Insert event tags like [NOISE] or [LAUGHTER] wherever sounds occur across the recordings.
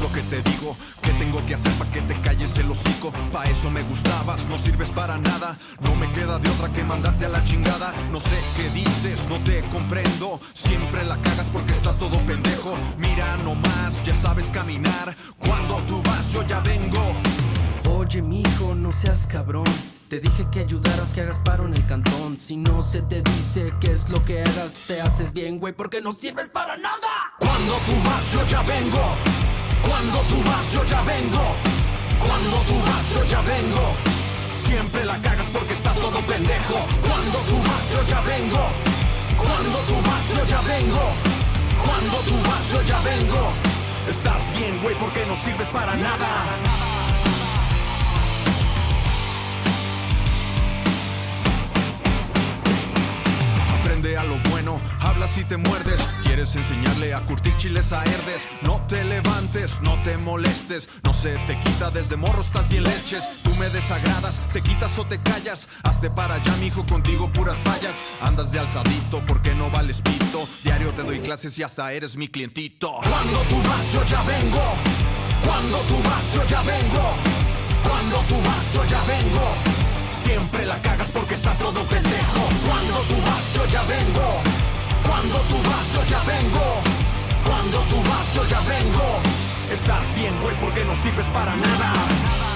lo que te digo? ¿Qué tengo que hacer para que te calles el hocico? Pa' eso me gustabas, no sirves para nada. No me queda de otra que mandarte a la chingada. No sé qué dices, no te comprendo. Siempre la cagas porque estás todo pendejo. Mira nomás, ya sabes caminar. Cuando tú vas, yo ya vengo. Oye, mijo, no seas cabrón. Te dije que ayudaras, que hagas paro en el cantón. Si no se te dice qué es lo que hagas, te haces bien, güey, porque no sirves para nada. Cuando tú vas, yo ya vengo. Cuando tú vas, yo ya vengo. Cuando tú vas, yo ya vengo. Siempre la cagas porque estás todo pendejo. Cuando tú vas, yo ya vengo. Cuando tú vas, yo ya vengo. Cuando tú vas, yo ya vengo. Estás bien, güey, porque no sirves para nada. A lo bueno, hablas y te muerdes. Quieres enseñarle a curtir chiles a herdes. No te levantes, no te molestes. No se te quita desde morro, estás bien leches. Tú me desagradas, te quitas o te callas. Hazte para allá, mijo, contigo puras fallas. Andas de alzadito porque no vales pito. Diario te doy clases y hasta eres mi clientito. Cuando tú vas, yo ya vengo. Cuando tú vas, yo ya vengo. Cuando tú vas, yo ya vengo. Siempre la cagas porque estás todo pendejo. Cuando tú vas, ya vengo. Cuando tú vas, yo ya vengo. Cuando tú vas, yo ya vengo. Estás bien, güey, porque no sirves para nada.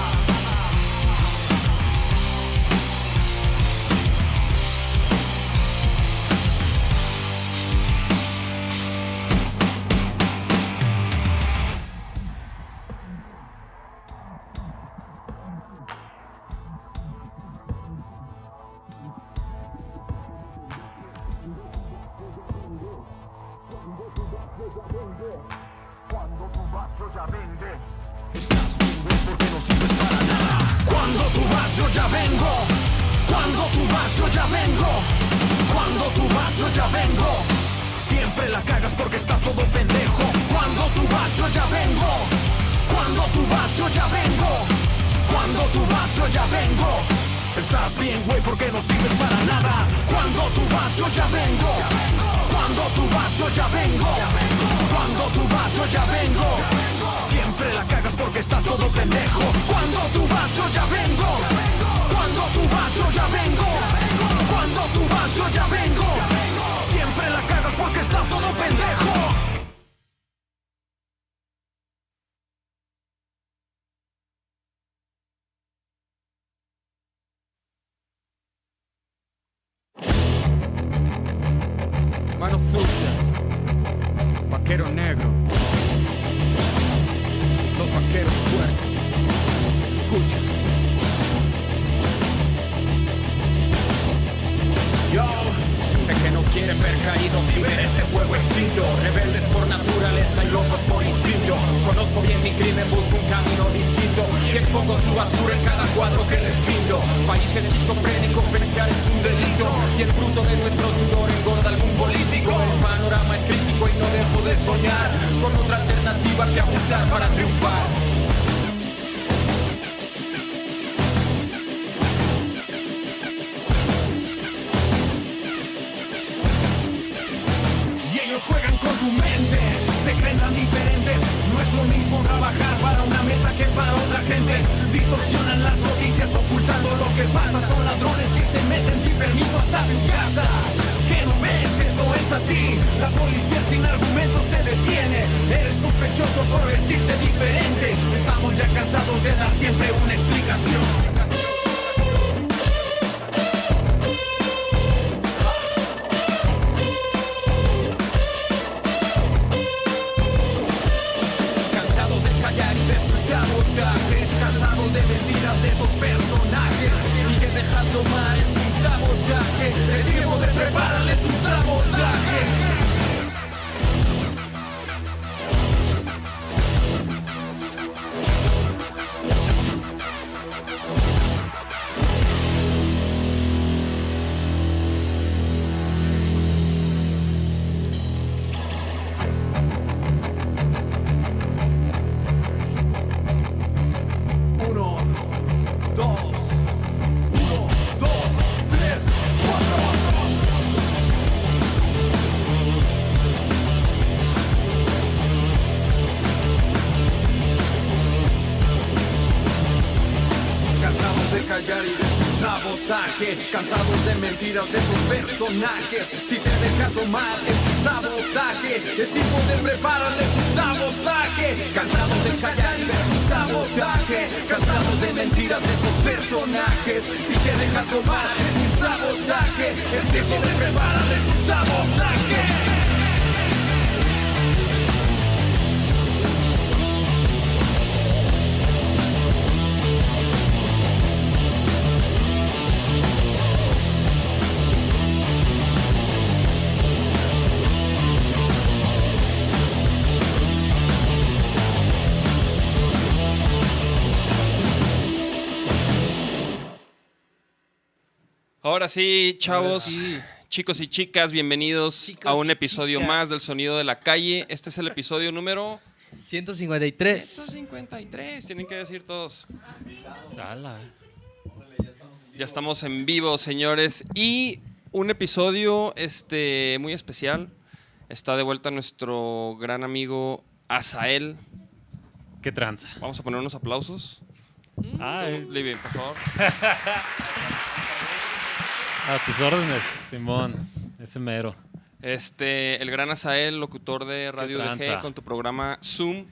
vaquero negro, los vaqueros puercos. Escucha. ver caídos y ver este fuego extinto. Rebeldes por naturaleza y locos por instinto. Conozco bien mi crimen, busco un camino distinto. Y expongo su basura en cada cuadro que les pinto. País esquizofrénico, pensar es un delito. Y el fruto de nuestro sudor engorda algún político. El panorama es crítico y no dejo de soñar Con otra alternativa que abusar para triunfar. tu mente se creen tan diferentes. No es lo mismo trabajar para una meta que para otra gente. Distorsionan las noticias ocultando lo que pasa. Son ladrones que se meten sin permiso hasta tu casa. Que no ves que esto es así. La policía sin argumentos te detiene. Eres sospechoso por vestirte diferente. Estamos ya cansados de dar siempre una explicación. Ahora sí, chavos, chicos y chicas, bienvenidos Chicos a un episodio chicas. más del Sonido de la Calle. Este es el episodio número 153. 153, tienen que decir todos. Ala. Ya estamos en vivo, señores, y un episodio este muy especial. Está de vuelta nuestro gran amigo Azael. ¿Qué tranza? Vamos a poner unos aplausos. Ay, Living, por favor. [LAUGHS] a tus órdenes, Simón. Ese mero. Este, el gran Azael, locutor de Radio DG con tu programa Zoom.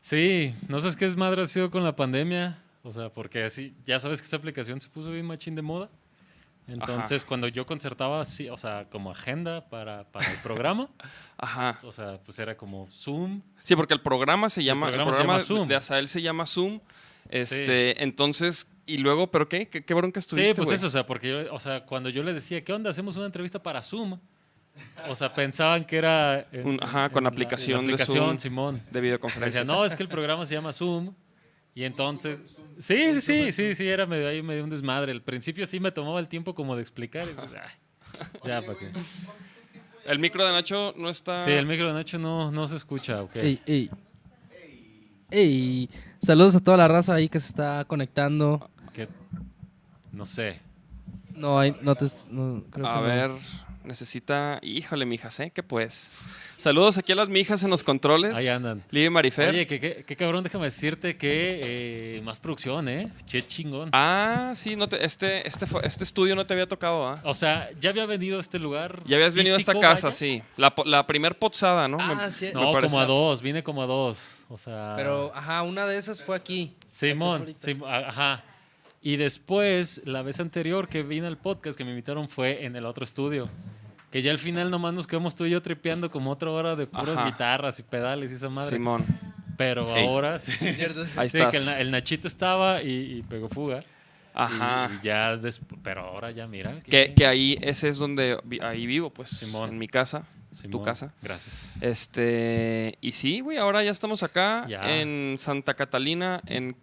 Sí, no sabes qué desmadre ha sido con la pandemia. O sea, porque así, ya sabes que esa aplicación se puso bien machín de moda. Entonces, cuando yo concertaba así, o sea, como agenda para, para el programa, [LAUGHS] Ajá. o sea, pues era como Zoom. Sí, porque el programa se llama, el programa programa, se llama Zoom. de Azael se llama Zoom. Este, entonces, y luego, ¿pero qué? ¿Qué, qué bronca estuviste, sí, pues eso, o sea, porque yo, o sea, cuando yo les decía, ¿qué onda? Hacemos una entrevista para Zoom. O sea, pensaban que era. en- Un- ajá, con en la- aplicación en de la aplicación, Zoom. Simón. De Decía, videoconferencias. no, es que el programa se llama Zoom. Y entonces. Sí, sí, sí, sí, sí, era medio ahí medio un desmadre. Al principio sí me tomaba el tiempo como de explicar. pues, ya, ¿para qué? El micro de Nacho no está... Sí, el micro de Nacho no, no se escucha, ok. Ey, ey. Ey. Saludos a toda la raza ahí que se está conectando. Que- no sé. No, hay, no te. no, creo A que no. ver, necesita... Híjole, mijas, ¿eh? ¿Qué pues? Saludos aquí a las mijas en los controles. Ahí andan. Liv y Marifer. Oye, que, que- que cabrón, déjame decirte que eh, más producción, ¿eh? Che chingón. Ah, sí, no te- este, este, este estudio no te había tocado, ¿ah? O sea, ya había venido a este lugar. Ya habías venido a esta casa, vaya? sí. La, la primer pozada, ¿no? Ah, Me- sí. me No, parece. como a dos, vine como a dos. O sea. Pero, ajá, una de esas fue aquí. Simón, Aquí fue Sim- a- ajá. Y después, la vez anterior que vine al podcast que me invitaron fue en el otro estudio. Que ya al final nomás nos quedamos tú y yo tripeando como otra hora de puras Ajá. guitarras y pedales y esa madre. Simón. Pero ahora sí. ¿Cierto? Ahí Sí, estás. que el, Na- el Nachito estaba y, y pegó fuga. Ajá. Y, y ya después. Pero ahora ya mira. Que, que ahí, ese es donde vi- ahí vivo, pues, Simón. en mi casa, tu Simón, casa. Gracias. Este, y sí, güey, ahora ya estamos acá Ya. en Santa Catalina, en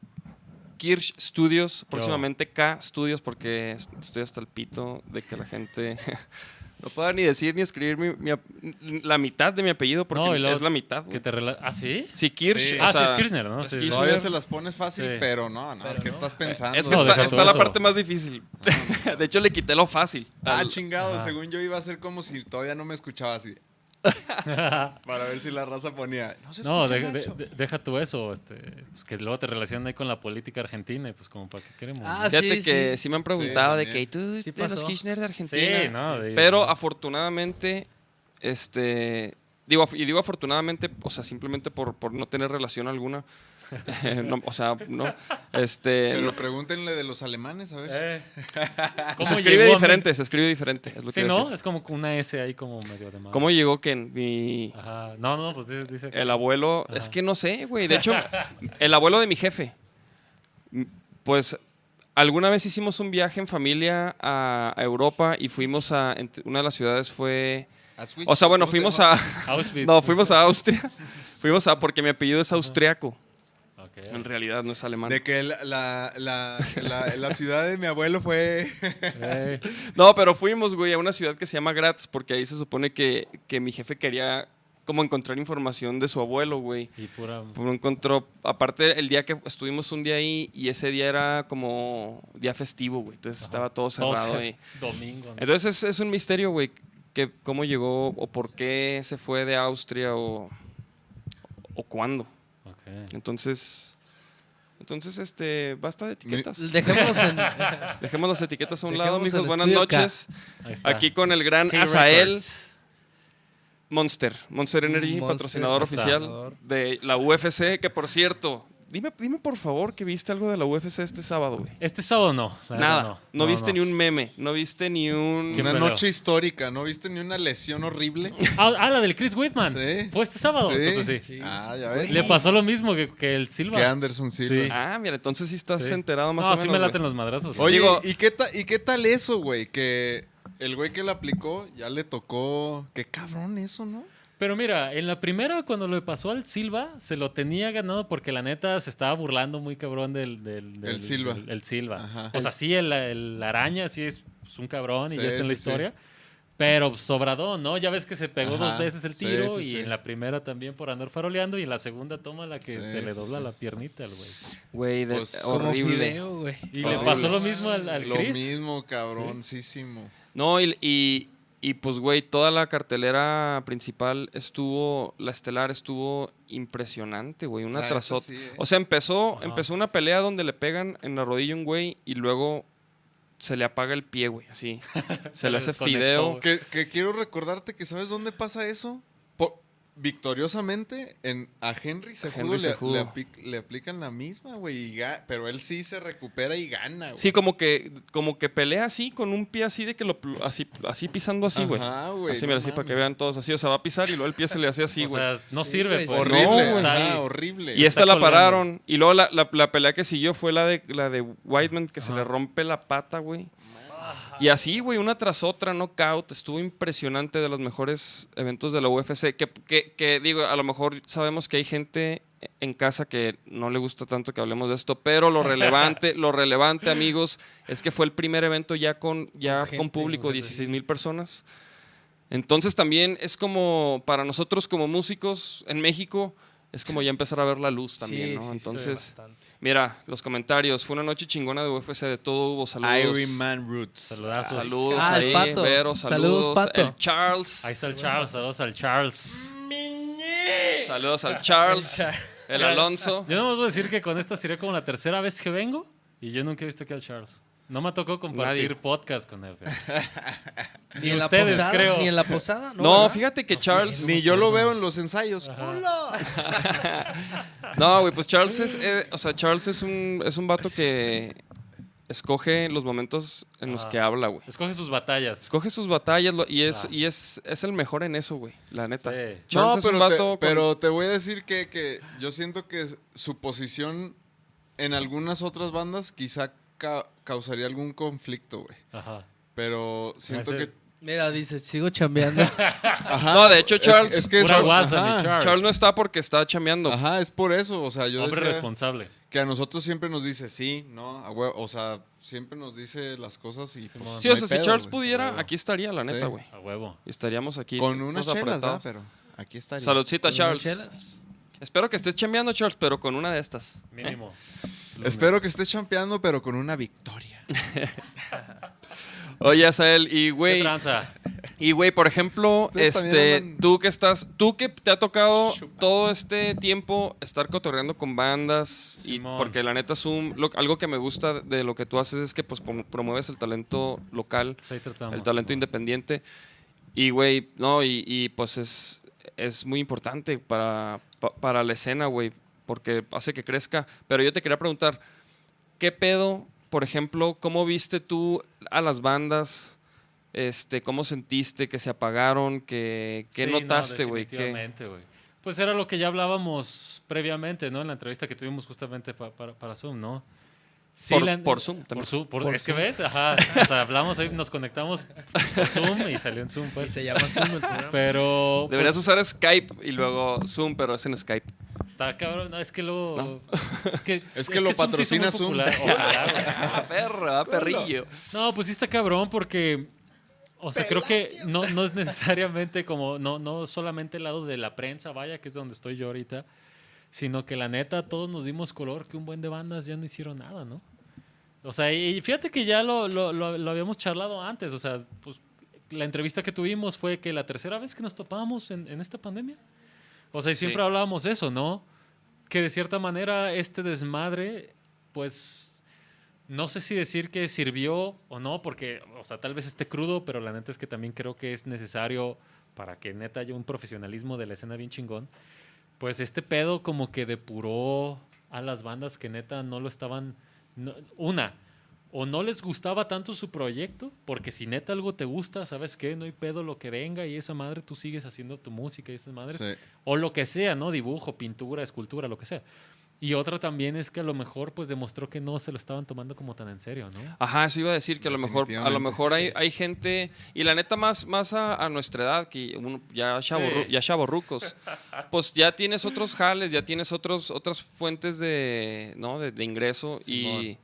Kirsch Studios, próximamente K Studios, porque estoy hasta el pito de que la gente [LAUGHS] no pueda ni decir ni escribir mi- la mitad de mi apellido, porque No, es la mitad. Que güey. te ¿Ah, sí? Sí, Kirsch. Sí. o Ah, sí, es Kirchner, ¿no? es. Kirchner. Todavía se las pones fácil, Sí. pero no, no, Pero ¿qué no. estás pensando? Es que No, está, la parte más difícil. [LAUGHS] de hecho, le quité lo fácil. Ah, Al- chingado, Ajá. según yo iba a ser como si todavía no me escuchaba así. Para ver si la raza ponía. No se [LAUGHS] No, de- de- Nacho". de- deja tú eso, este, pues que luego te relacionan ahí con la política argentina y pues como para qué queremos. Ah, ¿no? Fíjate sí, que sí. sí, me han preguntado de que tú Sí de los. Kirchner de Argentina. Sí, no, digo, Pero no. afortunadamente, este. Digo, y digo afortunadamente, o sea, simplemente por, por no tener relación alguna. [LAUGHS] No, o sea, no. Este. Pero no- pregúntenle de los alemanes, a ver. Eh, [LAUGHS] ¿cómo se escribe diferente, se escribe diferente. Es lo México? que Sí, ¿no? decir. Es como una S ahí como medio de más. ¿Cómo llegó que mi. Ajá. No, no, pues dice... dice que- El abuelo, Ajá. es que no sé, güey. De hecho, el abuelo de mi jefe, pues alguna vez hicimos un viaje en familia a, a Europa y fuimos a, entre- una de las ciudades fue, o sea, bueno, ¿cómo se fuimos a, Auschwitz. [LAUGHS] no, fuimos a Austria, fuimos a, porque mi apellido es austriaco, En realidad no es alemán. De que la, la, la, la- la ciudad de mi abuelo fue. [LAUGHS] No, pero fuimos, güey, a una ciudad que se llama Graz, porque ahí se supone que, que mi jefe quería como encontrar información de su abuelo, güey. y pura... Pues encontró, aparte el día que estuvimos un día ahí y ese día era como día festivo, güey. Entonces estaba todo cerrado. Domingo. ¿no? Entonces es, es un misterio, güey, que cómo llegó o por qué se fue de Austria o, o cuándo. Entonces, Entonces, este, basta de etiquetas. [LAUGHS] Dejémoslos en. [LAUGHS] Dejemos las etiquetas a un Dejemos lado, mijos. el Buenas noches. Aquí con el gran K Azael Records. Monster. Monster Energy, Monster, patrocinador oficial de la UFC. Que por cierto, dime, dime por favor que viste algo de la UFC este sábado, güey. Este sábado no. la Nada. No, viste no. ni un meme. No viste ni un. ¿Qué Una noche histórica, ¿no viste ni una lesión horrible? [LAUGHS] Ah, ah, la del Chris Whitman. Sí. Fue este sábado. Sí. Entonces sí. Ah, ya ves. Le pasó lo mismo que, que el Silva. Que Anderson Silva. Sí. Ah, mira, entonces sí estás Sí. enterado más no, o sí menos. me güey. laten los madrazos. Oye, Digo- ¿y, qué ta- ¿y qué tal eso, güey? Que el güey que le aplicó ya le tocó. Qué cabrón eso, ¿no? Pero mira, en la primera, cuando le pasó al Silva, se lo tenía ganado porque la neta se estaba burlando muy cabrón del. del, del- El Silva. del- el Silva. Ajá. O sea, sí, el, el araña sí es pues, un cabrón y Sí, ya está en la sí. historia. Pero sobradón, ¿no? Ya ves que se pegó Ajá, dos veces el tiro sí, y sí. en la primera también por andar faroleando y en la segunda toma la que Sí, se le dobla sí. la piernita al güey. Güey, de- Pues, horrible. fideo, güey. Y le pasó lo mismo al, al Lo Chris. mismo, cabroncísimo. No, y, y, y, pues, güey, toda la cartelera principal estuvo, la estelar estuvo impresionante, güey, una La tras otra. sí, ¿eh? O sea, empezó, Ajá. empezó una pelea donde le pegan en la rodilla a un güey y luego se le apaga el pie, güey, así. [LAUGHS] Se le le hace fideo. que quiero recordarte que ¿sabes dónde pasa eso? Victoriosamente en, a Henry Henry le, le le aplican la misma, güey. Pero él sí se recupera y gana, güey. Sí, como que, como que pelea así, con un pie así de que lo así, así pisando así, güey. Así, no mira, así para que vean todos así. O sea, va a pisar y luego el pie se le hace así, o güey. sea, no Sí, sirve. pues. Horrible, No, ajá, horrible. Y esta Está la colgando. pararon. Y luego la, la- la pelea que siguió fue la de la de Whiteman, que se le rompe la pata, güey. Y así, güey, una tras otra, knockout. Estuvo impresionante de los mejores eventos de la UFC. Que, que, que, digo, a lo mejor sabemos que hay gente en casa que no le gusta tanto que hablemos de esto, pero lo relevante, [LAUGHS] lo relevante, amigos, es que fue el primer evento ya con, ya Con público, güey, 16 mil personas. Entonces también es como, para nosotros como músicos en México, es como ya empezar a ver la luz también, Sí, ¿no? sí, Entonces, mira, los comentarios, fue una noche chingona de UFC, de todo hubo saludos. Iron Man Roots. Saludazos. Saludos Ah, el ahí, Pato. Vero, Saludos, saludos. Pato. El Charles. Ahí está el Charles. Saludos al Charles. Saludos al Charles. El Alonso. Yo no me voy a decir que con esto sería como la tercera vez que vengo y yo nunca he visto aquí al Charles. No me tocó compartir Nadie. podcast con él. [LAUGHS] fíjate. Ni en la ustedes, posada, creo. Ni en la posada, ¿no? No, ¿verdad? fíjate que Charles. Ni yo lo veo en los ensayos. ¡Hola! [LAUGHS] No, güey, pues Charles es. eh, o sea, Charles es un, es un vato que escoge los momentos en los que habla, güey. Escoge sus batallas. Escoge sus batallas lo- y es, Ah. y es, es el mejor en eso, güey. La neta. Sí. Charles No, es un pero, vato te, con- pero te voy a decir que, que yo siento que su posición en algunas otras bandas quizá ca- causaría algún conflicto, güey. Ajá. Pero siento Ese- que... Mira, dice, sigo chambeando. [LAUGHS] Ajá, No, de hecho, es- Charles- Es, que Pura Charles, guasa, mi ajá, Charles. Charles no está porque está chameando. Ajá, es por eso. O sea, yo Hombre decía responsable. que a nosotros siempre nos dice sí, no, a huevo", o sea, siempre nos dice las cosas y pues, Simón. Sí, no o hay sea, si pedo, Charles güey. pudiera, aquí estaría, la Sí. neta, güey. A huevo. Y estaríamos aquí. Con todos unas chelas, ¿verdad? apretados. Pero aquí estaría. Saludcita, Charles. Chelas. Espero que estés chambeando, Charles, pero con una de estas. Mínimo. [LAUGHS] Espero que estés champeando, pero con una victoria. Oye, Asael, y ¿Qué güey, y güey, por ejemplo, Ustedes este, andan- tú que estás, tú que te ha tocado todo este tiempo estar cotorreando con bandas y porque la neta Zoom, lo- algo que me gusta de lo que tú haces es que pues prom- promueves el talento local, Pues ahí tratamos. el talento independiente. Y güey, no y, y, pues es es muy importante para pa- para la escena, güey, porque hace que crezca. Pero yo te quería preguntar, ¿qué pedo, por ejemplo, cómo viste tú a las bandas? Este, ¿cómo sentiste que se apagaron? ¿Qué, qué Sí, no, notaste, güey? ¿Qué- definitivamente, güey. Pues era lo que ya hablábamos previamente, ¿no? En la entrevista que tuvimos justamente pa- para Zoom, ¿no? Sí, Por- la- por Zoom Por también. Zoom, por- Por es que ves, ajá. O sea, hablamos ahí, nos conectamos por Zoom y salió en Zoom, Y pues. se llama Zoom el programa. Pero. Deberías pues, usar Skype y luego Zoom, pero es en Skype. Está cabrón, no, es que luego. Es que, [LAUGHS] Es que lo Zoom sí patrocina Zoom. [LAUGHS] Ah, perro, ah, perrillo. No, pues sí está cabrón porque, o sea, creo que no, no es necesariamente como, no, no solamente el lado de la prensa, vaya, que es donde estoy yo ahorita, sino que la neta todos nos dimos color que un buen de bandas ya no hicieron nada, ¿no? O sea, y fíjate que ya lo, lo, lo- lo habíamos charlado antes, o sea, pues la entrevista que tuvimos fue que la tercera vez que nos topábamos en, en esta pandemia. O sea, y siempre Sí. hablábamos eso, ¿no? que de cierta manera este desmadre, pues no sé si decir que sirvió o no, porque, o sea, tal vez esté crudo, pero la neta es que también creo que es necesario para que neta haya un profesionalismo de la escena bien chingón. Pues este pedo como que depuró a las bandas que neta no lo estaban. no- una, o no les gustaba tanto su proyecto, porque si neta algo te gusta, ¿sabes qué? No hay pedo lo que venga y esa madre tú sigues haciendo tu música y esas madres. Sí. O lo que sea, ¿no? Dibujo, pintura, escultura, lo que sea. Y otra también es que a lo mejor pues demostró que no se lo estaban tomando como tan en serio, ¿no? Ajá, eso iba a decir que a lo mejor, a lo mejor hay, hay gente, y la neta más, más a, a nuestra edad, que uno ya, chavorru- Sí. ya chavorrucos, pues ya tienes otros jales, ya tienes otros, otras fuentes de, ¿no? de, de ingreso y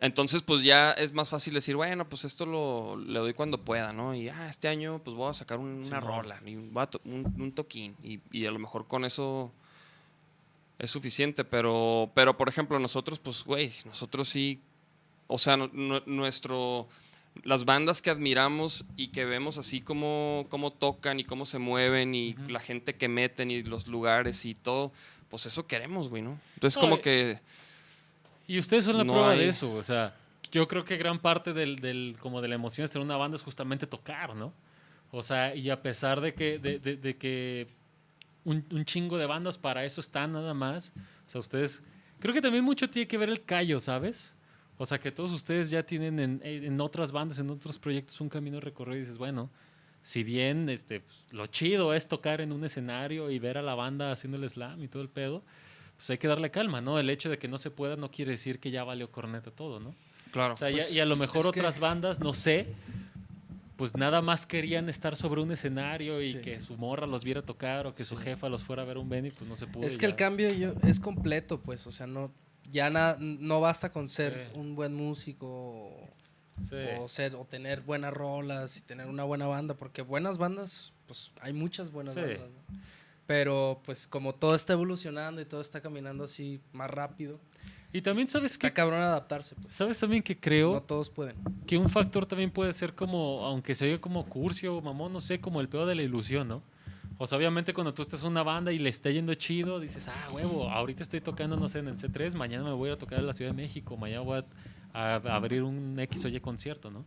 entonces pues ya es más fácil decir, bueno, pues esto lo le doy cuando pueda, ¿no? Y ah, este año pues voy a sacar un- una rola, y un, un toquín y, y a lo mejor con eso es suficiente, pero, pero por ejemplo, nosotros, pues, güey, nosotros sí, o sea, nu- nu- nuestro, las bandas que admiramos y que vemos así como, cómo tocan y cómo se mueven y la gente que meten y los lugares y todo, pues eso queremos, güey, ¿no? Entonces, No, como y- que, Y ustedes son la No prueba hay- de eso, o sea, yo creo que gran parte del, del- como de la emoción de tener una banda es justamente tocar, ¿no? O sea, y a pesar de que, de, de- de que un, un chingo de bandas para eso están nada más, o sea, ustedes, creo que también mucho tiene que ver el callo, ¿sabes? O sea, que todos ustedes ya tienen en, en otras bandas, en otros proyectos, un camino recorrido y dices, bueno, si bien este, pues, lo chido es tocar en un escenario y ver a la banda haciendo el slam y todo el pedo, pues hay que darle calma, ¿no? El hecho de que no se pueda no quiere decir que ya valió corneta todo, ¿no? claro. O sea, y a- Pues, y, a lo mejor que- otras bandas, no sé, pues nada más querían estar sobre un escenario y Sí. que su morra los viera tocar o que su jefa los fuera a ver un Benny, pues no se pudo. Es y que el cambio yo- es completo, pues, o sea, no ya na- no basta con ser Sí. un buen músico o, ser o tener buenas rolas y tener una buena banda, porque buenas bandas, pues hay muchas buenas bandas, ¿no? Pero pues como todo está evolucionando y todo está caminando así más rápido, Y también sabes está que cabrón adaptarse, pues. sabes también que creo No todos pueden. que un factor también puede ser como, aunque se oiga como curcio o mamón, no sé, como el pedo de la ilusión, ¿no? O sea, obviamente cuando tú estás en una banda y le está yendo chido, dices, ah, huevo, ahorita estoy tocando, no sé, en el C3, mañana me voy a tocar en la Ciudad de México, mañana voy a, a abrir un X o Y concierto, ¿no?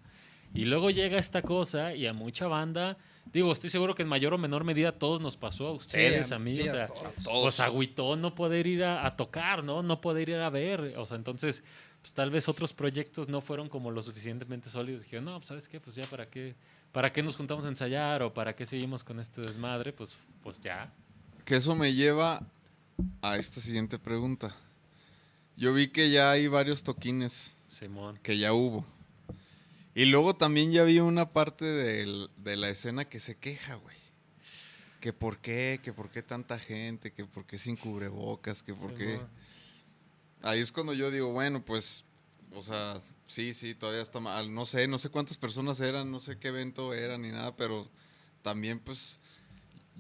Y luego llega esta cosa y a mucha banda, digo, estoy seguro que en mayor o menor medida a todos nos pasó, a ustedes, a, mí, sí, o sea, todos. pues agüitó no poder ir a, a tocar, ¿no? No poder ir a ver. O sea, entonces, pues tal vez otros proyectos no fueron como lo suficientemente sólidos. Dijeron, no, pues sabes qué, pues ya para qué, para qué nos juntamos a ensayar o para qué seguimos con este desmadre, pues, pues ya. Que eso me lleva a esta siguiente pregunta. Yo vi que ya hay varios toquines Simón. que ya hubo. Y luego también ya vi una parte del- de la escena que se queja, güey. Que por qué, que por qué tanta gente, que por qué sin cubrebocas, que por qué... Ahí es cuando yo digo, bueno, pues, o sea, sí, sí, todavía está mal. No sé, no sé cuántas personas eran, no sé qué evento era ni nada, pero también, pues,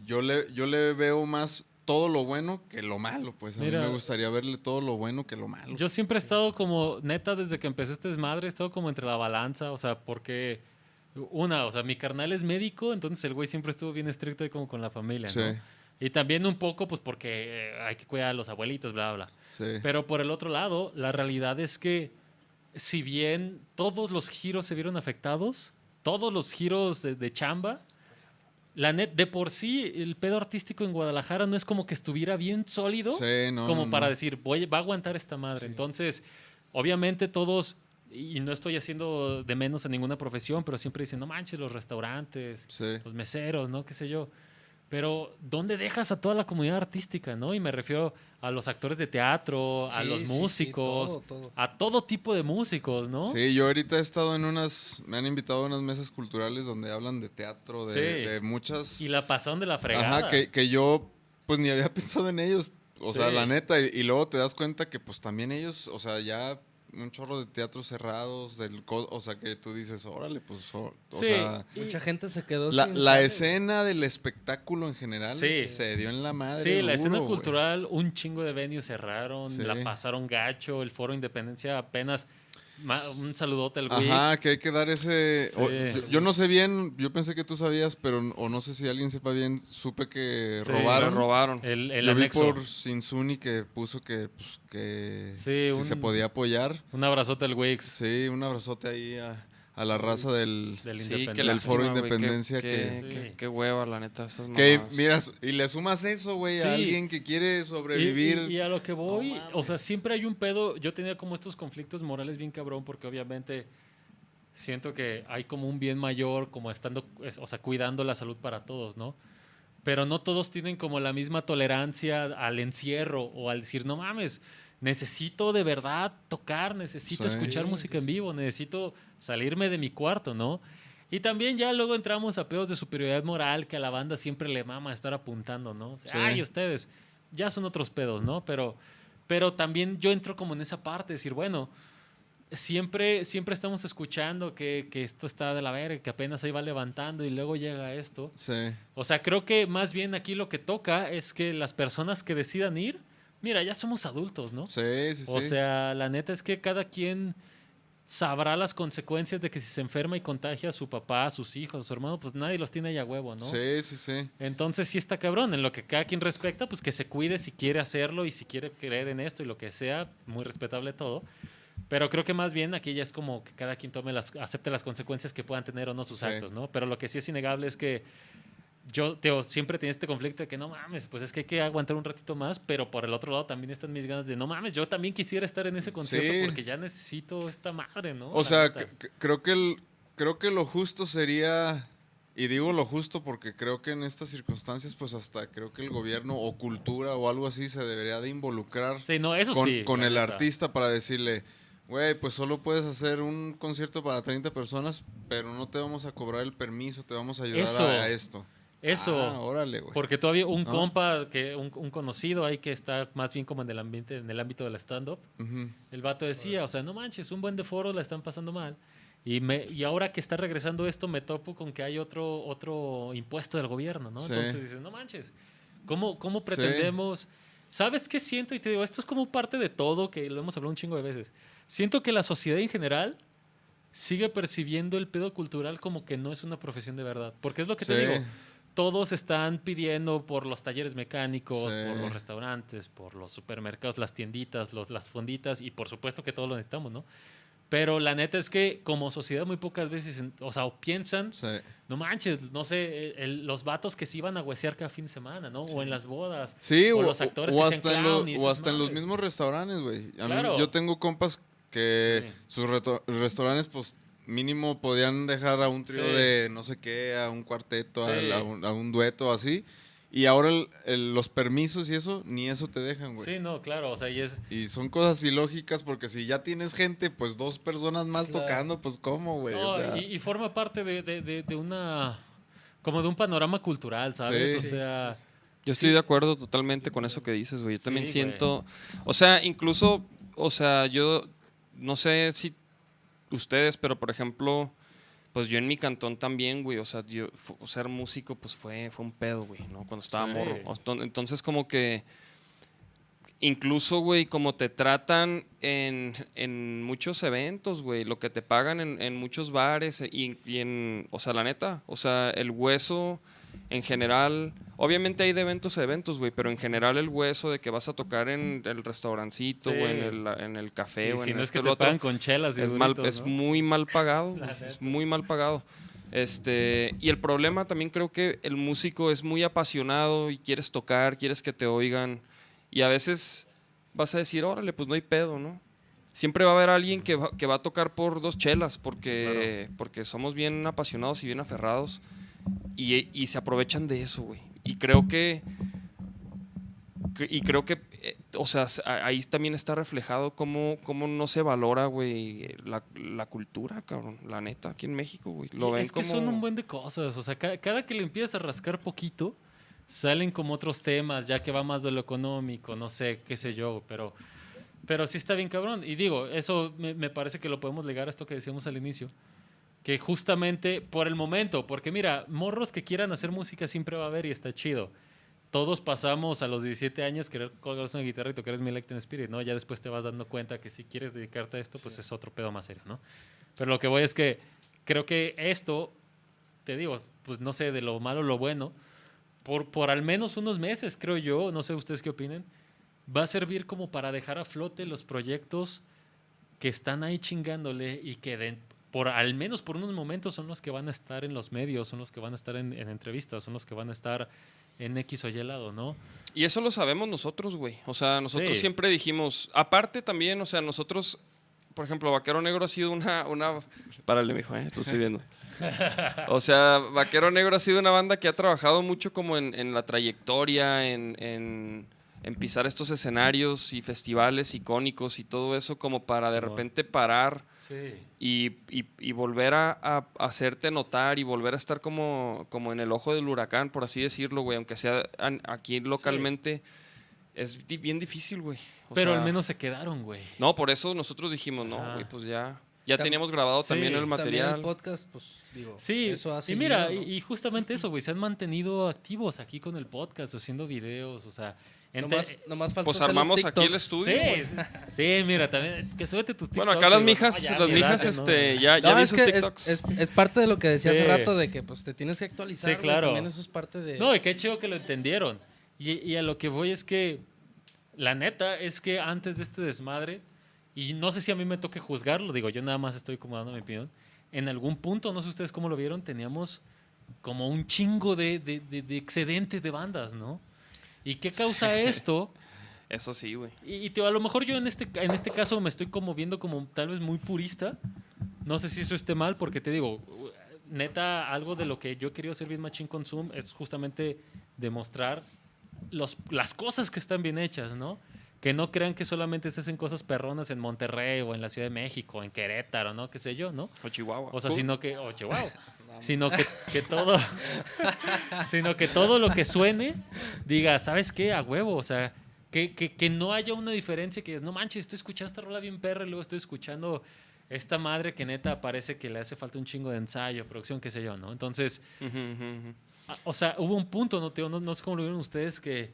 yo le, yo le veo más todo lo bueno que lo malo, pues. A Mira, mí me gustaría verle todo lo bueno que lo malo. Yo siempre he estado como, neta, desde que empezó este desmadre, he estado como entre la balanza, o sea, porque, una, o sea, mi carnal es médico, entonces el güey siempre estuvo bien estricto ahí como con la familia, Sí, ¿no? Y también un poco, pues, porque hay que cuidar a los abuelitos, bla, bla, bla. sí. Pero por el otro lado, la realidad es que si bien todos los giros se vieron afectados, todos los giros de, de chamba, la net, de por sí el pedo artístico en Guadalajara no es como que estuviera bien sólido Sí, no, como no, para no. decir, voy, va a aguantar esta madre. Entonces, obviamente todos, y no estoy haciendo de menos a ninguna profesión, pero siempre dicen, no manches, los restaurantes, Sí. los meseros, ¿no? ¿Qué sé yo? Pero, ¿dónde dejas a toda la comunidad artística, no? Y me refiero a los actores de teatro, a los sí, sí, músicos, todo, todo. a todo tipo de músicos, ¿no? Sí, yo ahorita he estado en unas, me han invitado a unas mesas culturales donde hablan de teatro, de, Sí. de muchas... Y la pasaron de la fregada. Ajá, que, que yo pues ni había [LAUGHS] pensado en ellos. O sea, la neta, y, y luego te das cuenta que pues también ellos, o sea, ya un chorro de teatros cerrados, del co- o sea, que tú dices, órale, pues, o, sea, Mucha gente se quedó la, sin la jale. escena del espectáculo en general Sí. se dio en la madre. Sí, la escena cultural, un chingo de venues cerraron, Sí. la pasaron gacho, el Foro Independencia apenas. Un saludote al Wix. Ajá, que hay que dar ese... yo, no sé bien, yo pensé que tú sabías, pero o no sé si alguien sepa bien, supe que robaron. robaron. El, el yo vi por Sinsuni que puso que, pues, que si se podía apoyar. Un abrazote al Wix. Sí, un abrazote ahí a a la raza del, del, foro de independencia que, Qué hueva, la neta, esas Que miras, y le sumas eso, güey, a alguien que quiere sobrevivir. Y, a lo que voy, o sea, siempre hay un pedo. Yo tenía como estos conflictos morales bien cabrón, porque obviamente siento que hay como un bien mayor, como estando, o sea, cuidando la salud para todos, ¿no? Pero no todos tienen como la misma tolerancia al encierro o al decir, no mames, necesito de verdad tocar, necesito escuchar música en vivo, necesito salirme de mi cuarto, ¿no? Y también ya luego entramos a pedos de superioridad moral que a la banda siempre le mama estar apuntando, ¿no? Ay, ustedes, ya son otros pedos, ¿no? Pero, pero también yo entro como en esa parte, decir, bueno, siempre, siempre estamos escuchando que, que, esto está de la verga, que apenas ahí va levantando y luego llega esto. Sí. O sea, creo que más bien aquí lo que toca es que las personas que decidan ir, mira, ya somos adultos, ¿no? Sí, sí, sí. O sea, la neta es que cada quien sabrá las consecuencias de que si se enferma y contagia a su papá, a sus hijos, a su hermano, pues nadie los tiene ya huevo, ¿no? Sí, sí, sí. Entonces sí está cabrón. En lo que cada quien respecta, pues que se cuide si quiere hacerlo y si quiere creer en esto y lo que sea, muy respetable todo. Pero creo que más bien aquí ya es como que cada quien tome las, acepte las consecuencias que puedan tener o no sus actos, ¿no? Pero lo que sí es innegable es que yo Teo, siempre tenía este conflicto de que no mames, pues es que hay que aguantar un ratito más, pero por el otro lado también están mis ganas de no mames, yo también quisiera estar en ese concierto porque ya necesito esta madre, ¿no? O sea, creo que el, creo que lo justo sería y digo lo justo porque creo que en estas circunstancias, pues hasta creo que el gobierno o cultura o algo así se debería de involucrar sí, no, eso con, sí, con el artista para decirle, güey, pues solo puedes hacer un concierto para 30 personas, pero no te vamos a cobrar el permiso, te vamos a ayudar a esto. Eso. Ah, órale, güey. Porque todavía un compa, que un, conocido ahí que está más bien como en el ambiente, en el ámbito del stand-up, el vato decía, o sea, no manches, un buen de foros la están pasando mal. Y, me, y ahora que está regresando esto, me topo con que hay otro, otro impuesto del gobierno, ¿no? Entonces dices, no manches, ¿cómo, cómo pretendemos? ¿Sabes qué siento? Y te digo, esto es como parte de todo, que lo hemos hablado un chingo de veces. Siento que la sociedad en general sigue percibiendo el pedo cultural como que no es una profesión de verdad. Porque es lo que te digo todos están pidiendo por los talleres mecánicos, por los restaurantes, por los supermercados, las tienditas, los, las fonditas y por supuesto que todos lo necesitamos, ¿no? Pero la neta es que como sociedad muy pocas veces, o sea, piensan, no manches, no sé, los vatos que se iban a huesear cada fin de semana, ¿no? O en las bodas. Sí, o, los actores o hasta, en, o hasta en los mismos restaurantes, güey. Yo tengo compas que sus restaurantes, pues mínimo podían dejar a un trío de no sé qué, a un cuarteto, a, un, dueto, así. Y ahora los permisos y eso, ni eso te dejan, güey. Sí, no, claro, o sea, y es... Y son cosas ilógicas porque si ya tienes gente, pues dos personas más tocando, pues cómo, güey. y, forma parte de, una... como de un panorama cultural, ¿sabes? o sea... Yo estoy de acuerdo totalmente con eso que dices, güey. Yo también siento... O sea, incluso, o sea, yo no sé si ustedes, pero por ejemplo, pues yo en mi cantón también, güey, o sea, yo ser músico pues fue, fue un pedo, güey, ¿no? Cuando estaba morro. Entonces como que incluso, güey, como te tratan en, en muchos eventos, güey, lo que te pagan en, en muchos bares y, y, en, o sea, la neta, o sea, el hueso en general, obviamente hay de eventos a eventos, güey, pero en general el hueso de que vas a tocar en el restaurancito o en el, en el café o en no es que te pagan con chelas y es, mal, es muy mal [LAUGHS] pagado, es muy mal pagado. Este, y el problema también creo que el músico es muy apasionado y quieres tocar, quieres que te oigan y a veces vas a decir, órale, pues no hay pedo, ¿no? Siempre va a haber alguien que va, que va a tocar por dos chelas porque, porque somos bien apasionados y bien aferrados. Y, se aprovechan de eso, güey. Y creo que. Y creo que, eh, o sea, ahí también está reflejado cómo, cómo no se valora, güey, la, cultura, cabrón. La neta, aquí en México, güey. Lo ven es que son un buen de cosas. O sea, cada, que le empiezas a rascar poquito, salen como otros temas, ya que va más de lo económico, no sé, qué sé yo, pero, pero sí está bien cabrón. Y digo, eso me, me parece que lo podemos ligar a esto que decíamos al inicio que justamente por el momento, porque mira, morros que quieran hacer música siempre va a haber y está chido. todos pasamos a los 17 años querer colgarse una guitarra y tocar Smell in Spirit, ¿no? Ya después te vas dando cuenta que si quieres dedicarte a esto, pues es otro pedo más serio, ¿no? Pero lo que voy es que creo que esto, te digo, pues no sé, de lo malo lo bueno, por, por al menos unos meses, creo yo, no sé ustedes qué opinen, va a servir como para dejar a flote los proyectos que están ahí chingándole y que por al menos por unos momentos son los que van a estar en los medios, son los que van a estar en, en entrevistas, son los que van a estar en X o Y lado, ¿no? Y eso lo sabemos nosotros, güey. O sea, nosotros siempre dijimos, aparte también, o sea, nosotros, por ejemplo, Vaquero Negro ha sido una... una... Párale, mijo, eh, lo estoy viendo. [LAUGHS] O sea, Vaquero Negro ha sido una banda que ha trabajado mucho como en, en la trayectoria, en, en, en, pisar estos escenarios y festivales icónicos y todo eso como para de repente parar y, volver a, hacerte notar y volver a estar como, como en el ojo del huracán, por así decirlo, güey, aunque sea aquí localmente. Es bien difícil, güey. Pero al menos se quedaron, güey. No, por eso nosotros dijimos, no, güey, pues ya. Ya teníamos grabado también el material. También el podcast, pues digo. Sí, eso y mira, y, justamente eso, güey, se han mantenido activos aquí con el podcast, haciendo videos, o sea, nomás, falta pues armamos aquí el estudio. Sí, mira, también que súbete tus TikToks. Bueno, acá las mijas, las mijas, este, ya, ya vi sus TikToks. Es, parte de lo que decía hace rato de que pues te tienes que actualizar. Sí, claro. también eso es parte de. No, y qué chido que lo entendieron. Y, y a lo que voy es que la neta es que antes de este desmadre, y no sé si a mí me toque juzgarlo, digo, yo nada más estoy como dando mi opinión. En algún punto, no sé ustedes cómo lo vieron, teníamos como un chingo de, de, de, de excedentes de bandas, ¿no? ¿Y qué causa esto? Eso sí, güey. Y, a lo mejor yo en este, en este caso me estoy como viendo como tal vez muy purista. No sé si eso esté mal, porque te digo, neta, algo de lo que yo he querido hacer bien Machine Consume es justamente demostrar los, las cosas que están bien hechas, ¿no? Que no crean que solamente se hacen cosas perronas en Monterrey o en la Ciudad de México, en Querétaro, ¿no? Qué sé yo, ¿no? O Chihuahua. O sea, sino que. O Chihuahua. [LAUGHS] sino que, que, todo. [LAUGHS] sino que todo lo que suene diga, ¿sabes qué? A huevo. O sea, que, que, que no haya una diferencia que no manches, estoy escuchando esta rola bien perra y luego estoy escuchando esta madre que neta parece que le hace falta un chingo de ensayo, producción, qué sé yo, ¿no? Entonces, o sea, hubo un punto, ¿no, no, no sé cómo lo vieron ustedes, que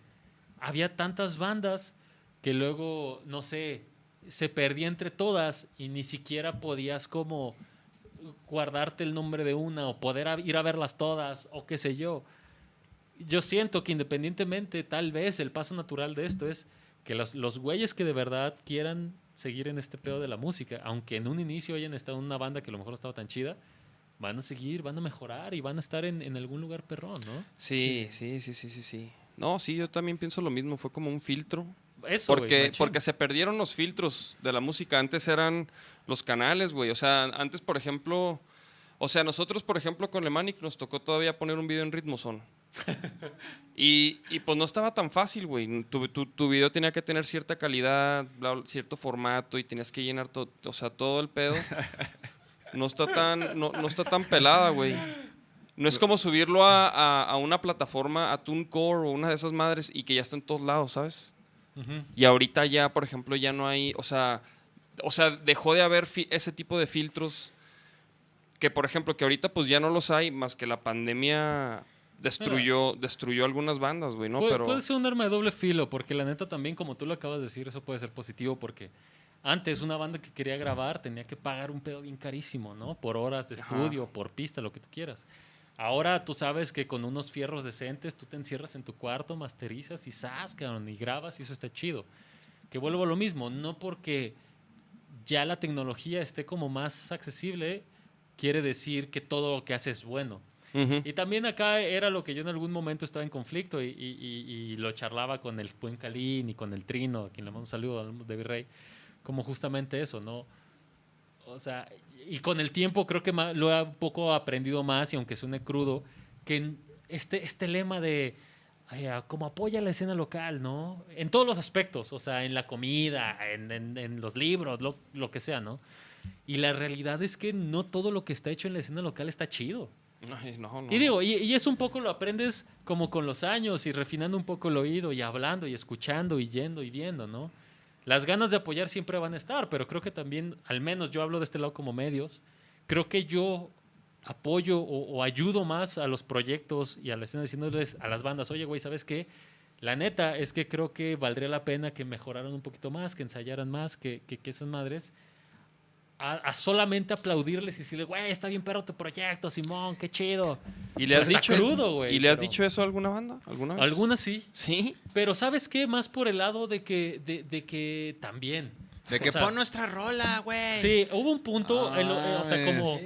había tantas bandas que luego, no sé, se perdía entre todas y ni siquiera podías como guardarte el nombre de una o poder ir a verlas todas o qué sé yo. Yo siento que independientemente, tal vez el paso natural de esto es que los, los güeyes que de verdad quieran seguir en este pedo de la música, aunque en un inicio hayan estado en una banda que a lo mejor no estaba tan chida, van a seguir, van a mejorar y van a estar en, en algún lugar perrón, ¿no? Sí, sí, sí, sí, sí, sí. No, sí, yo también pienso lo mismo, fue como un filtro porque, porque se perdieron los filtros de la música. Antes eran los canales, güey. O sea, antes, por ejemplo, o sea, nosotros, por ejemplo, con Lemanic nos tocó todavía poner un video en Ritmoson. [LAUGHS] y, y pues no estaba tan fácil, güey. Tu, tu, tu, video tenía que tener cierta calidad, cierto formato y tenías que llenar todo, o sea, todo el pedo. [LAUGHS] No está tan, no, no está tan pelada, güey. No es como subirlo a, a, a, una plataforma, a TuneCore o una de esas madres y que ya está en todos lados, ¿sabes? Y ahorita ya, por ejemplo, ya no hay, o sea, o sea, dejó de haber ese tipo de filtros que, por ejemplo, que ahorita pues ya no los hay, más que la pandemia destruyó, destruyó algunas bandas, güey, ¿no? Puede, Pero... puede ser un arma de doble filo, porque la neta también, como tú lo acabas de decir, eso puede ser positivo, porque antes una banda que quería grabar tenía que pagar un pedo bien carísimo, ¿no? Por horas de estudio, por pista, lo que tú quieras. Ahora tú sabes que con unos fierros decentes tú te encierras en tu cuarto, masterizas y sascan y grabas y eso está chido. Que vuelvo a lo mismo, no porque ya la tecnología esté como más accesible, quiere decir que todo lo que hace es bueno. Y también acá era lo que yo en algún momento estaba en conflicto y, lo charlaba con el buen Calín y con el Trino, a quien le mando un saludo de Virrey, como justamente eso, ¿no? O sea, y con el tiempo creo que lo he un poco aprendido más, y aunque suene crudo, que este, este lema de como apoya la escena local, ¿no? En todos los aspectos, o sea, en la comida, en, en, los libros, lo, lo, que sea, ¿no? Y la realidad es que no todo lo que está hecho en la escena local está chido. no, y digo, y, y, es un poco lo aprendes como con los años y refinando un poco el oído y hablando y escuchando y yendo y viendo, ¿no? Las ganas de apoyar siempre van a estar, pero creo que también, al menos yo hablo de este lado como medios, creo que yo apoyo o, ayudo más a los proyectos y a la escena diciéndoles a las bandas, oye, güey, ¿sabes qué? La neta es que creo que valdría la pena que mejoraran un poquito más, que ensayaran más, que, que, esas madres. A, solamente aplaudirles y decirle, güey, está bien perro tu proyecto, Simón, qué chido. ¿Y le has dicho ¿Y le has dicho eso a alguna banda? ¿Alguna vez? Algunas sí. ¿Sí? Pero ¿sabes qué? Más por el lado de que, de, de que también. De que pon nuestra rola, güey. Sí, hubo un punto, o sea, como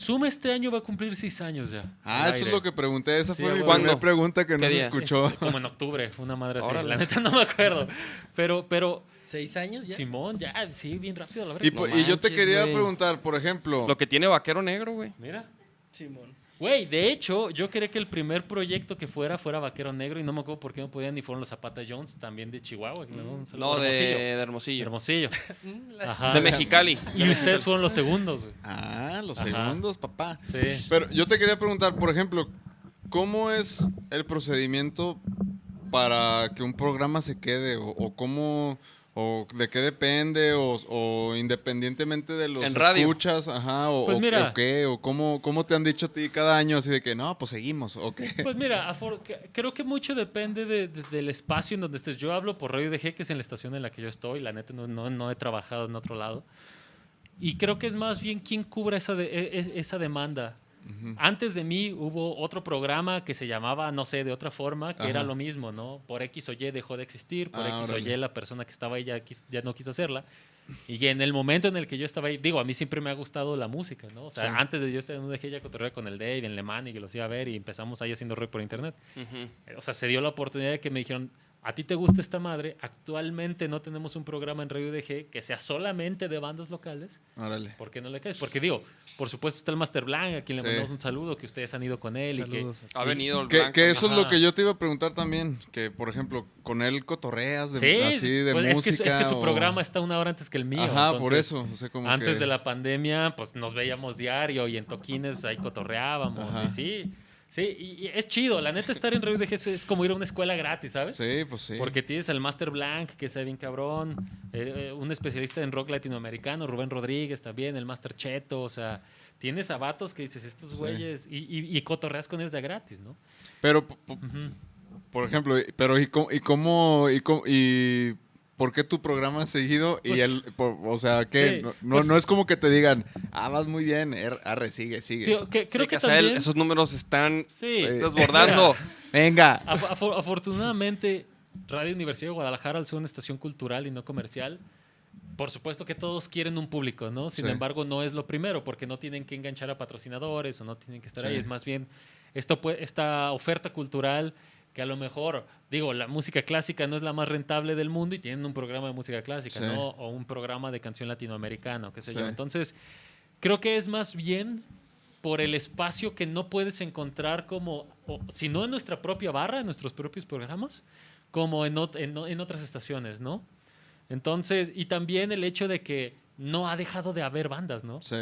Suma este año va a cumplir seis años ya. Ah, eso es lo que pregunté. Esa fue mi primera pregunta que no se escuchó. Como en octubre, una madre así. La neta no me acuerdo. Pero, pero. ¿Seis años ya? Simón, ya, sí, bien rápido, la verdad. Y, yo te quería preguntar, por ejemplo. Lo que tiene Vaquero Negro, güey. Mira. Simón. Güey, de hecho, yo quería que el primer proyecto que fuera fuera Vaquero Negro y no me acuerdo por qué no podían ni fueron los Zapata Jones, también de Chihuahua. no, de, Hermosillo. Hermosillo. [LAUGHS] De Mexicali. Y ustedes fueron los segundos, güey. Ah, los segundos, papá. Sí. Pero yo te quería preguntar, por ejemplo, ¿cómo es el procedimiento para que un programa se quede? o cómo o de qué depende, o, independientemente de los escuchas, ajá, o, pues qué, o cómo, cómo te han dicho a ti cada año así de que no, pues seguimos, o qué. Pues mira, [LAUGHS] creo que mucho depende del espacio en donde estés. Yo hablo por Radio DG, que es en la estación en la que yo estoy, la neta no, no, he trabajado en otro lado. Y creo que es más bien quién cubra esa, de, e, e, demanda. Antes de mí hubo otro programa que se llamaba, no sé, de otra forma, que era lo mismo, ¿no? Por X o Y dejó de existir, por ah, X o Y la persona que estaba ahí ya, ya, no quiso hacerla. Y en el momento en el que yo estaba ahí, digo, a mí siempre me ha gustado la música, ¿no? O sea, antes de yo estar en un dejé ya con el Dave en Le Mans y que los iba a ver y empezamos ahí haciendo rock por internet. O sea, se dio la oportunidad de que me dijeron, a ti te gusta esta madre, actualmente no tenemos un programa en Radio DG que sea solamente de bandas locales. Órale. ¿Por qué no le caes? Porque digo, por supuesto está el Master Blanc, a quien le mandamos un saludo, que ustedes han ido con él y que... Ha venido el que, que eso es lo que yo te iba a preguntar también, que por ejemplo, con él cotorreas de, así de música. Pues es que, es que su programa está una hora antes que el mío. Ajá, por eso. antes de la pandemia, pues nos veíamos diario y en toquines ahí cotorreábamos. Y sí Sí, y, es chido. La neta, estar en Radio DG es como ir a una escuela gratis, ¿sabes? Sí, pues sí. Porque tienes al Master Blanc, que es bien cabrón, eh, eh, un especialista en rock latinoamericano, Rubén Rodríguez también, el Master Cheto, o sea, tienes a vatos que dices, estos güeyes, y, y, cotorreas con ellos de gratis, ¿no? Pero, por ejemplo, pero ¿y cómo, y cómo, y, cómo, y ¿por qué tu programa ha seguido? y pues, el, o sea, que no, pues no, es como que te digan, ah, vas muy bien, er, arre, sigue, sigue. creo que, también... esos números están desbordando. [LAUGHS] Venga. afortunadamente, Radio Universidad de Guadalajara, al ser una estación cultural y no comercial, por supuesto que todos quieren un público, ¿no? Sin embargo, no es lo primero, porque no tienen que enganchar a patrocinadores o no tienen que estar ahí. Es más bien, esto, esta oferta cultural que a lo mejor, digo, la música clásica no es la más rentable del mundo y tienen un programa de música clásica, ¿no? O un programa de canción latinoamericana, qué sé yo. Entonces, creo que es más bien por el espacio que no puedes encontrar como, si no en nuestra propia barra, en nuestros propios programas, como en, en, otras estaciones, ¿no? Entonces, y también el hecho de que no ha dejado de haber bandas, ¿no? Sí.